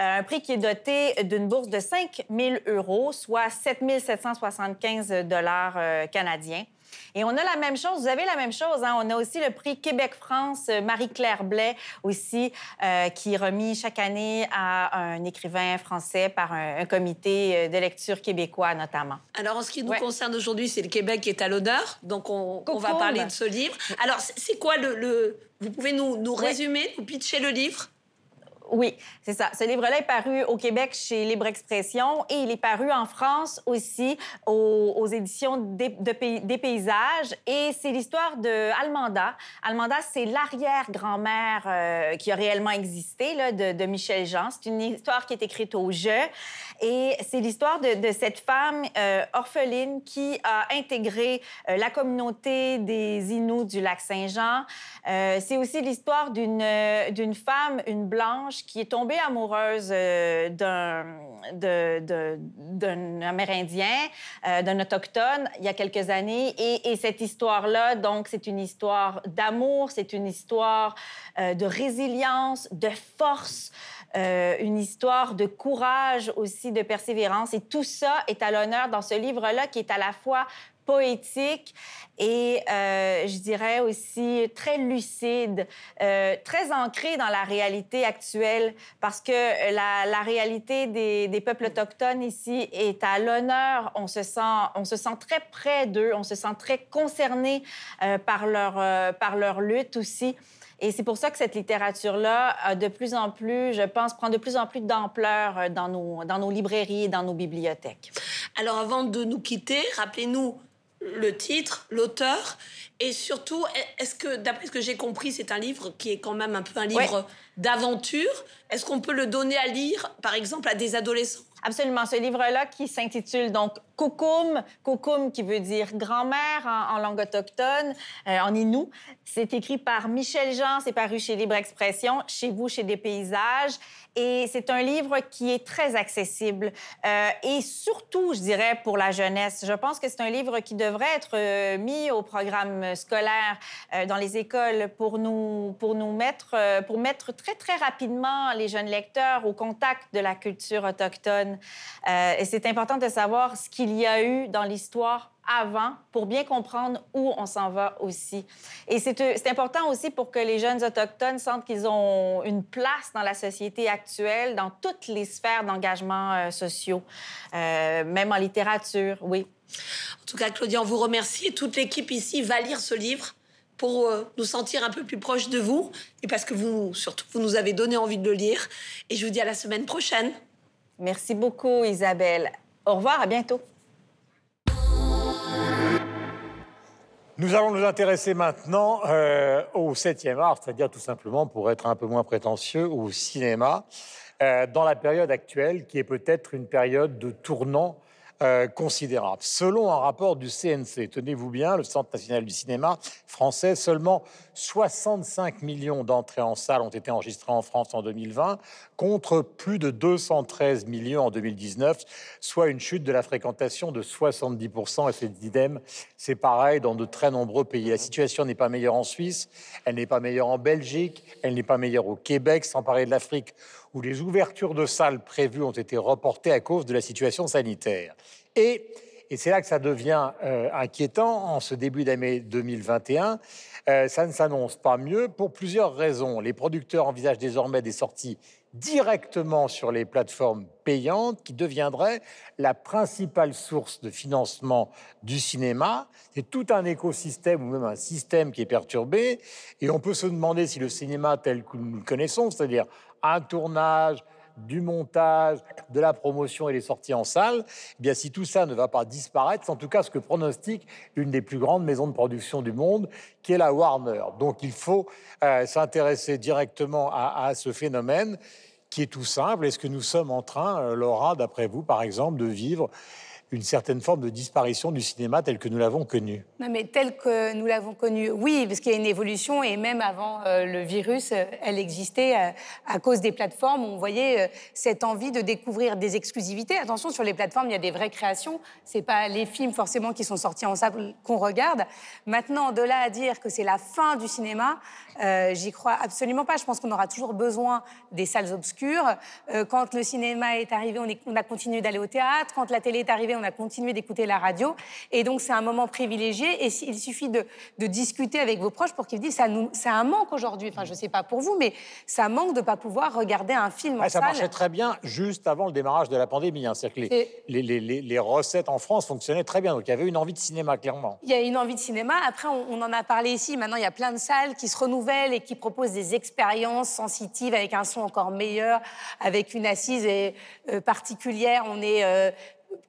Un prix qui est doté d'une bourse de 5 000 euros, soit 7 775 dollars euh, canadiens. Et on a la même chose, vous avez la même chose, hein? on a aussi le prix Québec-France euh, Marie-Claire Blais aussi, euh, qui est remis chaque année à un écrivain français par un, un comité de lecture québécois notamment. Alors, en ce qui nous Ouais. concerne aujourd'hui, c'est le Québec qui est à l'honneur. Donc, on, on va parler de ce livre. Alors, c'est quoi le, le- Vous pouvez nous, nous Ouais. résumer, nous pitcher le livre? Oui, c'est ça. Ce livre-là est paru au Québec chez Libre Expression et il est paru en France aussi aux, éditions des, de Pays- des Paysages. Et c'est l'histoire de Almanda. Almanda, c'est l'arrière-grand-mère euh, qui a réellement existé de, Michel Jean. C'est une histoire qui est écrite au jeu. Et c'est l'histoire de, cette femme euh, orpheline qui a intégré euh, la communauté des Inuits du lac Saint-Jean. C'est aussi l'histoire d'une femme, une blanche, qui est tombée amoureuse euh, d'un Amérindien, euh, d'un Autochtone, il y a quelques années. Et, et cette histoire-là, donc, c'est une histoire d'amour, c'est une histoire euh, de résilience, de force, une histoire de courage aussi, de persévérance. Et tout ça est à l'honneur dans ce livre-là qui est à la fois poétique et euh, je dirais aussi très lucide, euh, très ancré dans la réalité actuelle parce que la, réalité des, peuples autochtones ici est à l'honneur. On se sent, on se sent très près d'eux, on se sent très concerné euh, par leur par leur lutte aussi. Et c'est pour ça que cette littérature-là de plus en plus, je pense, prend de plus en plus d'ampleur dans nos, dans nos librairies et dans nos bibliothèques. Alors, avant de nous quitter, rappelez-nous le titre, l'auteur, et surtout, est-ce que, d'après ce que j'ai compris, c'est un livre qui est quand même un peu un livre d'aventure. Est-ce qu'on peut le donner à lire, par exemple, à des adolescents? Absolument. Ce livre-là qui s'intitule donc Kukum, Kukum qui veut dire grand-mère en, en langue autochtone, euh, en inou. C'est écrit par Michel Jean, c'est paru chez Libre Expression, chez vous, chez Des Paysages. Et c'est un livre qui est très accessible euh, et surtout, je dirais, pour la jeunesse. Je pense que c'est un livre qui devrait être euh, mis au programme scolaire euh, dans les écoles pour nous, pour nous mettre, pour mettre très, très rapidement les jeunes lecteurs au contact de la culture autochtone. Et c'est important de savoir ce qu'il y a eu dans l'histoire avant pour bien comprendre où on s'en va aussi. Et c'est euh, c'est important aussi pour que les jeunes autochtones sentent qu'ils ont une place dans la société actuelle, dans toutes les sphères d'engagement euh, sociaux, euh, même en littérature, oui. En tout cas, Claudia, on vous remercie. Et toute l'équipe ici va lire ce livre pour nous sentir un peu plus proches de vous et parce que vous, surtout, vous nous avez donné envie de le lire. Et je vous dis à la semaine prochaine. Merci beaucoup, Isabelle. Au revoir, à bientôt. Nous allons nous intéresser maintenant euh, au 7e art, c'est-à-dire tout simplement, pour être un peu moins prétentieux, au cinéma, euh, dans la période actuelle, qui est peut-être une période de tournant euh, considérable. Selon un rapport du CNC, tenez-vous bien, le Centre national du cinéma français, seulement 65 millions d'entrées en salle ont été enregistrées en France en 2020, contre plus de 213 millions en 2019, soit une chute de la fréquentation de 70%. Et c'est idem, c'est pareil dans de très nombreux pays. La situation n'est pas meilleure en Suisse, elle n'est pas meilleure en Belgique, elle n'est pas meilleure au Québec, sans parler de l'Afrique où les ouvertures de salles prévues ont été reportées à cause de la situation sanitaire. Et c'est là que ça devient euh, inquiétant en ce début d'année 2021. Euh, ça ne s'annonce pas mieux pour plusieurs raisons. Les producteurs envisagent désormais des sorties directement sur les plateformes payantes qui deviendraient la principale source de financement du cinéma. C'est tout un écosystème ou même un système qui est perturbé et on peut se demander si le cinéma tel que nous le connaissons, c'est-à-dire un tournage, du montage, de la promotion et les sorties en salle, eh bien si tout ça ne va pas disparaître, c'est en tout cas ce que pronostique une des plus grandes maisons de production du monde, qui est la Warner. Donc il faut euh, s'intéresser directement à, à, ce phénomène qui est tout simple. Est-ce que nous sommes en train, euh, Laura, d'après vous, par exemple, de vivre une certaine forme de disparition du cinéma tel que nous l'avons connu. Non, mais tel que nous l'avons connu, oui, parce qu'il y a une évolution et même avant euh, le virus, euh, elle existait euh, à cause des plateformes. On voyait cette envie de découvrir des exclusivités. Attention, sur les plateformes, il y a des vraies créations. C'est pas les films forcément qui sont sortis en salle qu'on regarde. Maintenant, de là à dire que c'est la fin du cinéma, j'y crois absolument pas. Je pense qu'on aura toujours besoin des salles obscures. quand le cinéma est arrivé, on, on a continué d'aller au théâtre. Quand la télé est arrivée, on a continué d'écouter la radio. Et donc, c'est un moment privilégié. Et il suffit de, discuter avec vos proches pour qu'ils disent ça c'est un manque aujourd'hui. Enfin, je ne sais pas pour vous, mais ça manque de ne pas pouvoir regarder un film en ça salle. Ça marchait très bien juste avant le démarrage de la pandémie. Hein. C'est-à-dire que les, les, les, les, recettes en France fonctionnaient très bien. Donc, il y avait une envie de cinéma, clairement. Il y a une envie de cinéma. Après, on, en a parlé ici. Maintenant, il y a plein de salles qui se renouvellent et qui proposent des expériences sensitives avec un son encore meilleur, avec une assise et, euh, particulière. On est euh,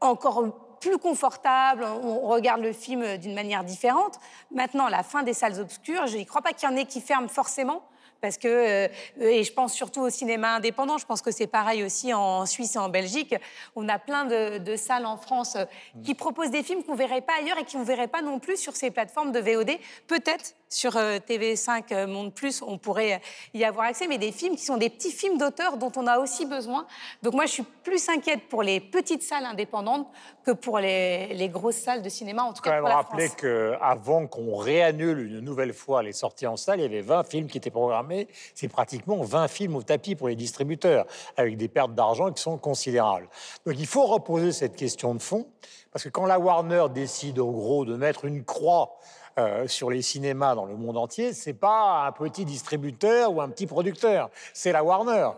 encore plus confortable, on regarde le film d'une manière différente. Maintenant, la fin des salles obscures, je ne crois pas qu'il y en ait qui ferment forcément parce que, euh, et je pense surtout au cinéma indépendant, je pense que c'est pareil aussi en Suisse et en Belgique. On a plein de, salles en France euh, qui proposent des films qu'on ne verrait pas ailleurs et qu'on ne verrait pas non plus sur ces plateformes de VOD. Peut-être sur euh, TV5 Monde Plus, on pourrait y avoir accès, mais des films qui sont des petits films d'auteur dont on a aussi besoin. Donc moi, je suis plus inquiète pour les petites salles indépendantes que pour les, grosses salles de cinéma, en tout cas pour la rappeler qu'avant qu'on réannule une nouvelle fois les sorties en salle, il y avait 20 films qui étaient programmés c'est pratiquement 20 films au tapis pour les distributeurs, avec des pertes d'argent qui sont considérables. Donc il faut reposer cette question de fond, parce que quand la Warner décide au gros de mettre une croix euh, sur les cinémas dans le monde entier, c'est pas un petit distributeur ou un petit producteur, c'est la Warner.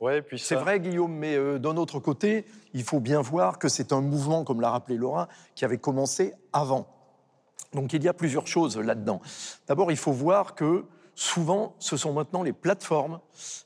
Ouais, puis c'est vrai, Guillaume, mais euh, d'un autre côté, il faut bien voir que c'est un mouvement, comme l'a rappelé Laura, qui avait commencé avant. Donc il y a plusieurs choses là-dedans. D'abord, il faut voir que souvent, ce sont maintenant les plateformes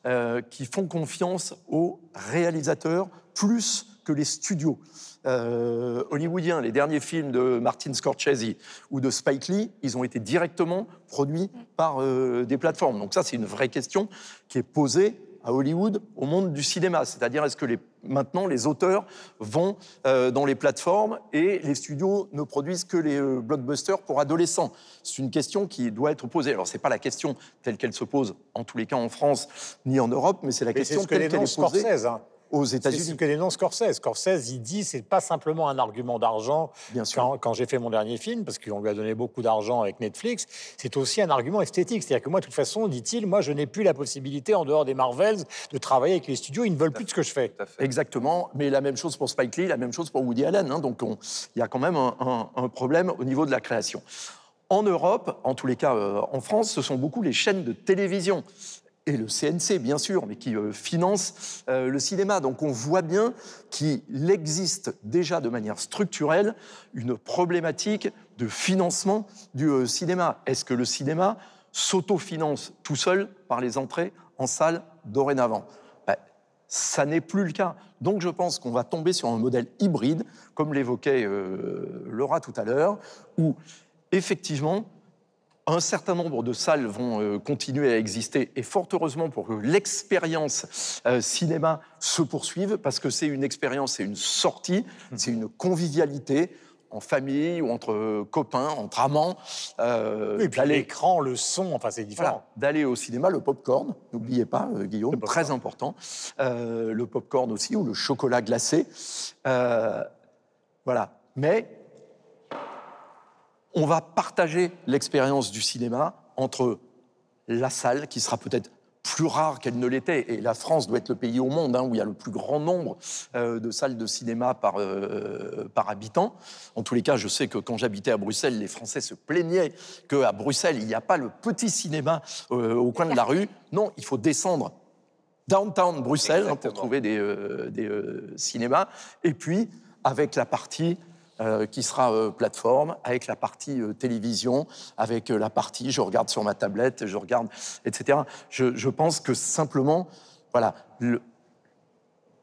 euh, qui font confiance aux réalisateurs plus que les studios. Euh, hollywoodiens, les derniers films de Martin Scorsese ou de Spike Lee, ils ont été directement produits par euh, des plateformes. Donc ça, c'est une vraie question qui est posée à Hollywood au monde du cinéma. C'est-à-dire, est-ce que les, maintenant les auteurs vont euh, dans les plateformes et les studios ne produisent que les euh, blockbusters pour adolescents? C'est une question qui doit être posée. Alors, ce n'est pas la question telle qu'elle se pose en tous les cas en France ni en Europe, mais c'est la question telle qu'elle est posée. Scorsese, hein aux États-Unis. C'est ce que dénonce Scorsese. Scorsese, il dit, c'est pas simplement un argument d'argent. Bien sûr. Quand, j'ai fait mon dernier film, parce qu'on lui a donné beaucoup d'argent avec Netflix, c'est aussi un argument esthétique. C'est-à-dire que moi, de toute façon, dit-il, moi, je n'ai plus la possibilité, en dehors des Marvels, de travailler avec les studios. Ils ne veulent plus de ce que je fais. Exactement. Mais la même chose pour Spike Lee, la même chose pour Woody Allen. Hein. Donc, il y a quand même un, un problème au niveau de la création. En Europe, en tous les cas euh, en France, ce sont beaucoup les chaînes de télévision et le CNC, bien sûr, mais qui euh, finance euh, le cinéma. Donc on voit bien qu'il existe déjà de manière structurelle une problématique de financement du euh, cinéma. Est-ce que le cinéma s'autofinance tout seul par les entrées en salle dorénavant? Ben, ça n'est plus le cas. Donc je pense qu'on va tomber sur un modèle hybride, comme l'évoquait Laura tout à l'heure, où effectivement, un certain nombre de salles vont euh, continuer à exister et fort heureusement pour que l'expérience euh, cinéma se poursuive parce que c'est une expérience, c'est une sortie, c'est une convivialité en famille ou entre euh, copains, entre amants. euh, Et puis l'écran, le son, enfin c'est différent. voilà, d'aller au cinéma, le popcorn, n'oubliez pas, Guillaume, très important. Euh, le popcorn aussi, ou le chocolat glacé. Euh, voilà. Mais on va partager l'expérience du cinéma entre la salle, qui sera peut-être plus rare qu'elle ne l'était, et la France doit être le pays au monde hein, où il y a le plus grand nombre euh, de salles de cinéma par, euh, par habitant. En tous les cas, je sais que quand j'habitais à Bruxelles, les Français se plaignaient qu'à Bruxelles, il n'y a pas le petit cinéma euh, au coin de la rue. Non, il faut descendre downtown Bruxelles hein, pour trouver des, des cinémas. Et puis, avec la partie qui sera euh, plateforme, avec la partie euh, télévision, avec euh, la partie je regarde sur ma tablette, je regarde, etc. Je, je pense que simplement, voilà, le,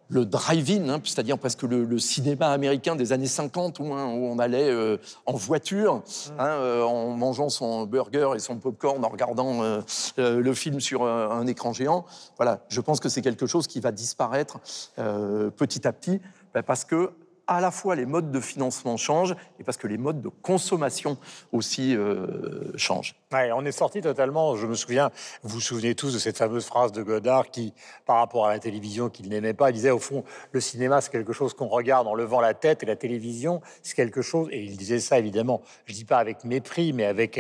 le drive-in, hein, c'est-à-dire presque le, le cinéma américain des années 50 où, hein, où on allait euh, en voiture, hein, euh, en mangeant son burger et son popcorn, en regardant euh, euh, le film sur un, écran géant. Voilà, je pense que c'est quelque chose qui va disparaître euh, petit à petit ben, parce que à la fois les modes de financement changent et parce que les modes de consommation aussi euh, changent. Ouais, on est sorti totalement. Je me souviens, vous vous souvenez tous de cette fameuse phrase de Godard qui, par rapport à la télévision qu'il n'aimait pas, disait au fond, le cinéma c'est quelque chose qu'on regarde en levant la tête et la télévision c'est quelque chose. Et il disait ça évidemment. Je dis pas avec mépris, mais avec,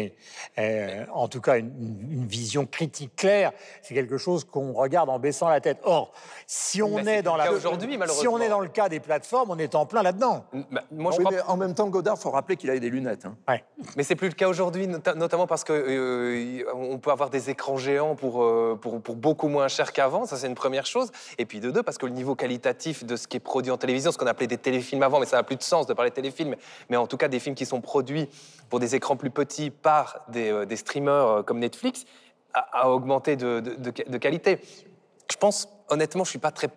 euh, en tout cas, une, une vision critique claire. C'est quelque chose qu'on regarde en baissant la tête. Or, si on Mais est dans le la cas aujourd'hui, si on est dans le cas des plateformes, on est en plein là-dedans. Bah, moi, je Oui, crois mais en même temps, Godard, faut rappeler qu'il avait des lunettes. hein. Ouais. Mais c'est plus le cas aujourd'hui, nota- notamment parce que euh, on peut avoir des écrans géants pour, euh, pour, pour beaucoup moins cher qu'avant. Ça, c'est une première chose. Et puis de deux, parce que le niveau qualitatif de ce qui est produit en télévision, ce qu'on appelait des téléfilms avant, mais ça n'a plus de sens de parler de téléfilms, mais en tout cas des films qui sont produits pour des écrans plus petits par des, euh, streamers comme Netflix, a, augmenté de, de- qualité. Je pense, honnêtement, je suis pas très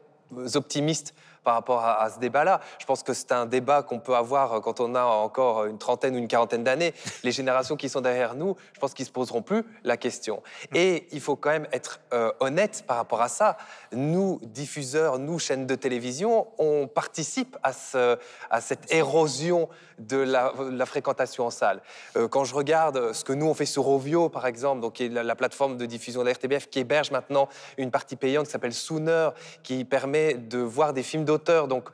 optimiste par rapport à, à ce débat-là. Je pense que c'est un débat qu'on peut avoir euh, quand on a encore une trentaine ou une quarantaine d'années. Les générations qui sont derrière nous, je pense qu'ils se poseront plus la question. Et il faut quand même être euh, honnête par rapport à ça. Nous, diffuseurs, nous, chaînes de télévision, on participe à, ce- à cette érosion de la, la fréquentation en salle. Euh, quand je regarde ce que nous on fait sur Ovio, par exemple, donc qui est la, la plateforme de diffusion de la RTBF, qui héberge maintenant une partie payante qui s'appelle Sooner, qui permet de voir des films d'auteur. Donc,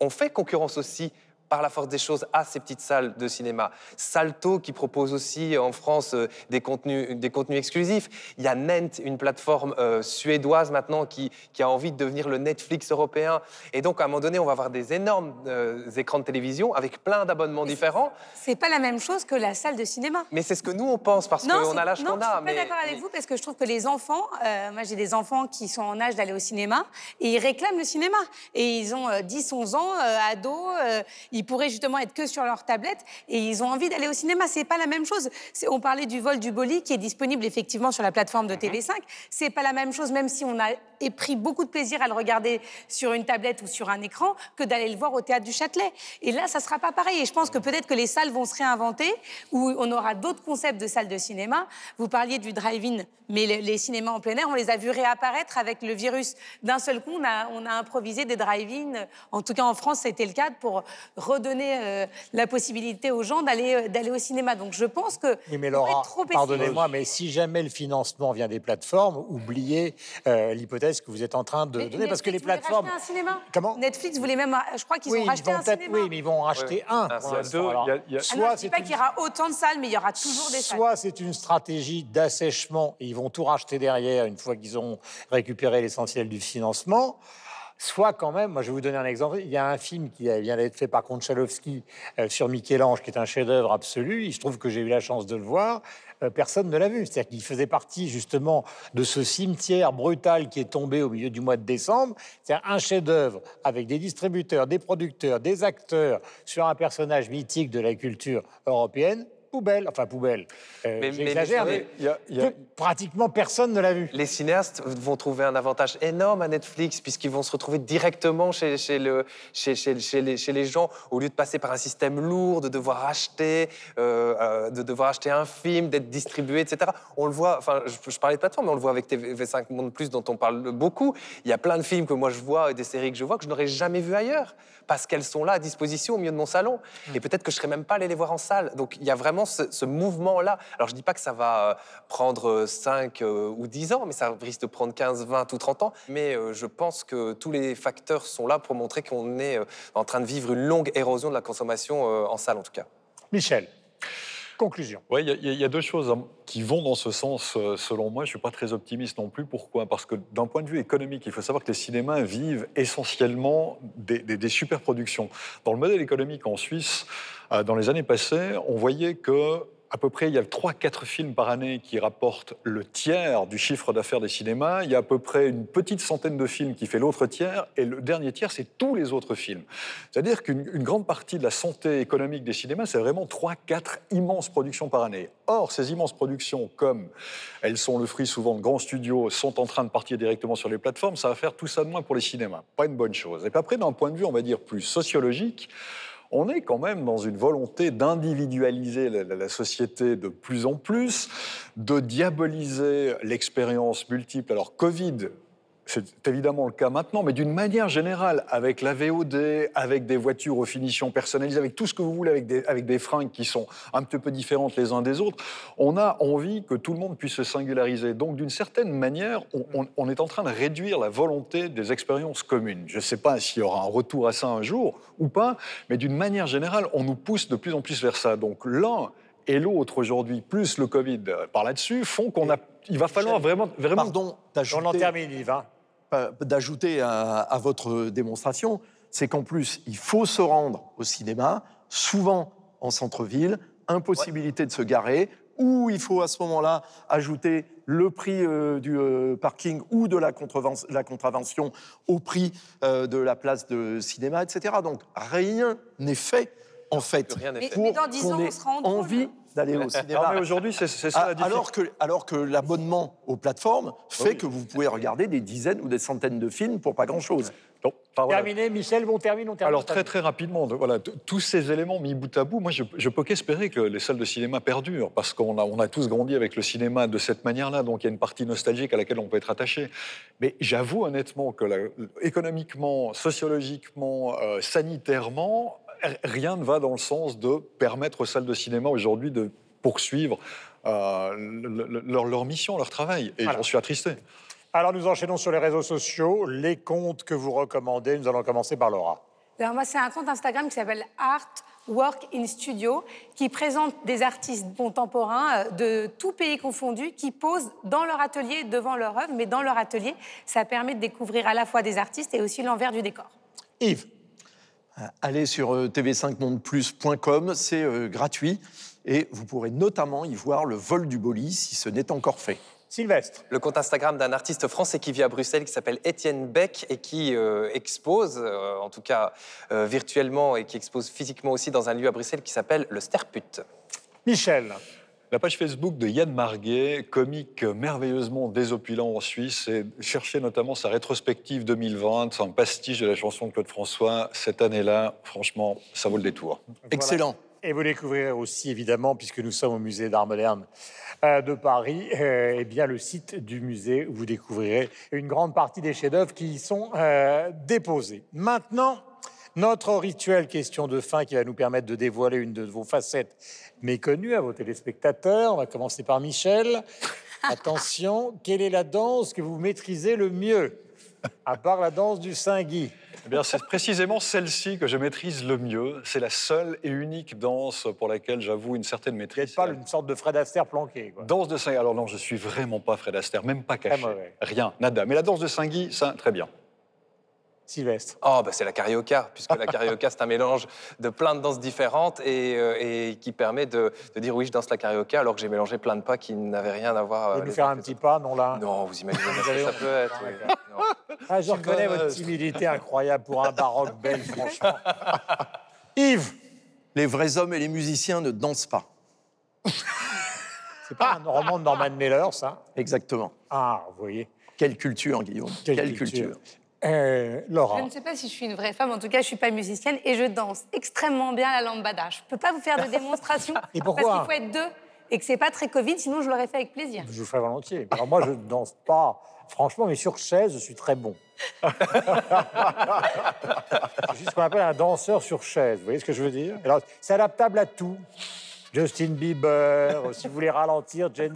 on fait concurrence aussi par la force des choses à ces petites salles de cinéma. Salto qui propose aussi en France euh, des contenus, des contenus exclusifs. Il y a Nent, une plateforme euh, suédoise maintenant qui, qui a envie de devenir le Netflix européen. Et donc à un moment donné, on va avoir des énormes euh, écrans de télévision avec plein d'abonnements différents. C'est pas la même chose que la salle de cinéma. Mais c'est ce que nous on pense parce qu'on a l'âge non, qu'on je a. suis pas d'accord avec vous parce que je trouve que les enfants, euh, moi j'ai des enfants qui sont en âge d'aller au cinéma et ils réclament le cinéma. Et ils ont euh, 10, 11 ans, euh, ados, euh, ils pourraient justement être que sur leur tablette et ils ont envie d'aller au cinéma. C'est pas la même chose. On parlait du vol du Boli qui est disponible effectivement sur la plateforme de Mhm. TV5. C'est pas la même chose, même si on a pris beaucoup de plaisir à le regarder sur une tablette ou sur un écran, que d'aller le voir au théâtre du Châtelet. Et là, ça sera pas pareil. Et je pense que peut-être que les salles vont se réinventer, où on aura d'autres concepts de salles de cinéma. Vous parliez du drive-in, mais les, les cinémas en plein air, on les a vus réapparaître avec le virus. D'un seul coup, on a, on a improvisé des drive-in. En tout cas, en France, c'était le cas pour redonner euh, la possibilité aux gens d'aller euh, d'aller au cinéma. Donc, je pense que Oui, mais Laura, pardonnez-moi, mais si jamais le financement vient des plateformes, oubliez euh, l'hypothèse que vous êtes en train de Mais donner, parce que les plateformes... un cinéma. Comment Netflix voulait même, je crois qu'ils oui, ont racheté un cinéma. oui, mais ils vont en racheter un. Un. Deux, Alors, il y a- il y a- Ah soit je dis c'est pas une- qu'il y aura autant de salles, mais il y aura toujours des salles. Soit c'est une stratégie d'assèchement, et ils vont tout racheter derrière une fois qu'ils ont récupéré l'essentiel du financement. Soit quand même, moi je vais vous donner un exemple, il y a un film qui vient d'être fait par Konchalovsky euh, sur Michel-Ange, qui est un chef-d'œuvre absolu, il se trouve que j'ai eu la chance de le voir, euh, personne ne l'a vu. C'est-à-dire qu'il faisait partie justement de ce cimetière brutal qui est tombé au milieu du mois de décembre. C'est un chef-d'œuvre avec des distributeurs, des producteurs, des acteurs sur un personnage mythique de la culture européenne. Poubelle. Enfin, poubelle. Euh, Mais- mais J'exagère, mais, y a- y a- pratiquement personne ne l'a vu. Les cinéastes vont trouver un avantage énorme à Netflix puisqu'ils vont se retrouver directement chez, chez le, chez, chez- chez les, gens au lieu de passer par un système lourd, de devoir acheter, euh, euh, de devoir acheter un film, d'être distribué, etc. On le voit, enfin, je, je parlais de plateforme, mais on le voit avec TV5 Monde Plus dont on parle beaucoup. Il y a plein de films que moi je vois et des séries que je vois que je n'aurais jamais vu ailleurs parce qu'elles sont là à disposition au milieu de mon salon. Et peut-être que je serais même pas allé les voir en salle. Donc il y a vraiment ce, mouvement-là. Alors je dis pas que ça va euh, prendre 5 ou 10 ans, mais ça risque de prendre 15, 20 ou 30 ans. Mais euh, je pense que tous les facteurs sont là pour montrer qu'on est euh, en train de vivre une longue érosion de la consommation euh, en salle en tout cas. Michel, conclusion. Oui, il y a- deux choses hein, qui vont dans ce sens, euh, selon moi. Je ne suis pas très optimiste non plus. Pourquoi? Parce que d'un point de vue économique, il faut savoir que les cinémas vivent essentiellement des, des, des superproductions. Dans le modèle économique en Suisse, euh, dans les années passées, on voyait que à peu près, il y a 3-4 films par année qui rapportent le tiers du chiffre d'affaires des cinémas. Il y a à peu près une petite centaine de films qui fait l'autre tiers. Et le dernier tiers, c'est tous les autres films. C'est-à-dire qu'une une grande partie de la santé économique des cinémas, c'est vraiment 3-4 immenses productions par année. Or, ces immenses productions, comme elles sont le fruit souvent de grands studios, sont en train de partir directement sur les plateformes, ça va faire tout ça de moins pour les cinémas. Pas une bonne chose. Et puis après, d'un point de vue, on va dire, plus sociologique, on est quand même dans une volonté d'individualiser la, société de plus en plus, de diaboliser l'expérience multiple. Alors, Covid, c'est évidemment le cas maintenant, mais d'une manière générale, avec la VOD, avec des voitures aux finitions personnalisées, avec tout ce que vous voulez, avec des, avec des fringues qui sont un petit peu différentes les uns des autres, on a envie que tout le monde puisse se singulariser. Donc, d'une certaine manière, on, on- on est en train de réduire la volonté des expériences communes. Je ne sais pas s'il y aura un retour à ça un jour ou pas, mais d'une manière générale, on nous pousse de plus en plus vers ça. Donc, l'un et l'autre aujourd'hui, plus le Covid par là-dessus, font qu'on a. Il va falloir vraiment, vraiment Pardon On en termine, Yves. hein. D'ajouter à, à votre démonstration, c'est qu'en plus, il faut se rendre au cinéma, souvent en centre-ville, impossibilité de se garer, ou il faut à ce moment-là ajouter le prix euh, du euh, parking ou de la, contravention au prix euh, de la place de cinéma, etc. Donc rien n'est fait, en fait, Rien n'est Mais, fait. pour mais dans 10 qu'on ans, ait on drôle. envie d'aller au cinéma. Non, mais aujourd'hui, c'est ça Ah, la difficulté. alors que, alors que l'abonnement aux plateformes fait Oui. que vous pouvez regarder des dizaines ou des centaines de films pour pas grand-chose. Donc, enfin, voilà. Terminé, Michel, on termine, on termine. Alors très très rapidement, de- voilà, tous ces éléments mis bout à bout, moi je, je peux qu'espérer que les salles de cinéma perdurent, parce qu'on a, on a tous grandi avec le cinéma de cette manière-là, donc il y a une partie nostalgique à laquelle on peut être attaché. Mais j'avoue honnêtement que la- économiquement, sociologiquement, euh, sanitairement, rien ne va dans le sens de permettre aux salles de cinéma aujourd'hui de poursuivre euh, le- le- leur, leur mission, leur travail. Et j'en suis attristé. Alors, nous enchaînons sur les réseaux sociaux. Les comptes que vous recommandez, nous allons commencer par Laura. Alors moi, c'est un compte Instagram qui s'appelle Art Work in Studio, qui présente des artistes contemporains euh, de tout pays confondu, qui posent dans leur atelier, devant leur œuvre, mais dans leur atelier, ça permet de découvrir à la fois des artistes et aussi l'envers du décor. Yves. Allez sur euh, tv5mondeplus.com, c'est euh, gratuit et vous pourrez notamment y voir le vol du bolide si ce n'est encore fait. Sylvestre. Le compte Instagram d'un artiste français qui vit à Bruxelles, qui s'appelle Étienne Beck et qui euh, expose, euh, en tout cas euh, virtuellement, et qui expose physiquement aussi dans un lieu à Bruxelles qui s'appelle le Sterput. Michel. La page Facebook de Yann Marguet, comique merveilleusement désopilant en Suisse, et cherchez notamment sa rétrospective 2020, c'est un pastiche de la chanson de Claude François. Cette année-là, franchement, ça vaut le détour. Excellent. Et vous découvrirez aussi, évidemment, puisque nous sommes au musée d'art moderne euh, de Paris, euh, eh bien, le site du musée où vous découvrirez une grande partie des chefs-d'œuvre qui y sont euh, déposés. Maintenant, notre rituel question de fin qui va nous permettre de dévoiler une de vos facettes méconnues à vos téléspectateurs. On va commencer par Michel. Attention, quelle est la danse que vous maîtrisez le mieux, à part la danse du Saint-Guy? Eh bien, c'est précisément celle-ci que je maîtrise le mieux. C'est la seule et unique danse pour laquelle j'avoue une certaine Vous maîtrise. n'êtes pas une sorte de Fred Astaire planqué. Quoi. Danse de Saint-Guy. Alors non, je suis vraiment pas Fred Astaire, même pas caché. mauvais. Rien, nada. Mais la danse de Saint-Guy, ça, très bien. Sylvestre. Oh, bah c'est la carioca, puisque la carioca, c'est un mélange de plein de danses différentes et, euh, et qui permet de, de dire oui, je danse la carioca, alors que j'ai mélangé plein de pas qui n'avaient rien à voir. Vous euh, nous faire un petit pas, non là? Non, vous imaginez ce que ça peut être. oui. Ah, Je reconnais votre timidité incroyable pour un baroque belge, franchement. Yves, Les vrais hommes et les musiciens ne dansent pas. C'est pas un roman de Norman Mailer, ça? Exactement. Ah, vous voyez. Quelle culture, Guillaume. Quelle culture. Euh, Laura. Je ne sais pas si je suis une vraie femme, en tout cas, je suis pas musicienne et je danse extrêmement bien la lambada. Je peux pas vous faire de démonstration Et pourquoi parce qu'il faut être deux et que c'est pas très Covid, sinon je l'aurais fait avec plaisir. Je vous ferai volontiers. Alors moi, je ne danse pas, franchement, mais sur chaise, je suis très bon. je suis ce qu'on appelle un danseur sur chaise. Vous voyez ce que je veux dire? Alors, c'est adaptable à tout. Justin Bieber, si vous voulez ralentir, Jen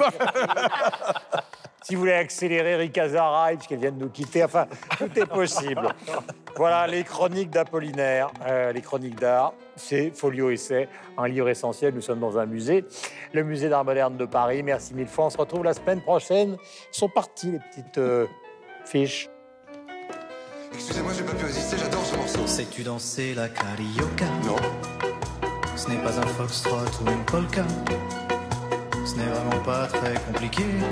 Si vous voulez accélérer Rika Zaraï, puisqu'elle vient de nous quitter, enfin, tout est possible. Voilà les chroniques d'Apollinaire, euh, les chroniques d'art. C'est Folio Essai, un livre essentiel. Nous sommes dans un musée, le musée d'art moderne de Paris. Merci mille fois. On se retrouve la semaine prochaine. Ils sont partis, les petites euh, fiches. Excusez-moi, j'ai pas pu résister, j'adore ce morceau. Sais-tu danser la carioca? Non. Ce n'est pas un foxtrot ou une polka. Ce n'est vraiment pas très compliqué.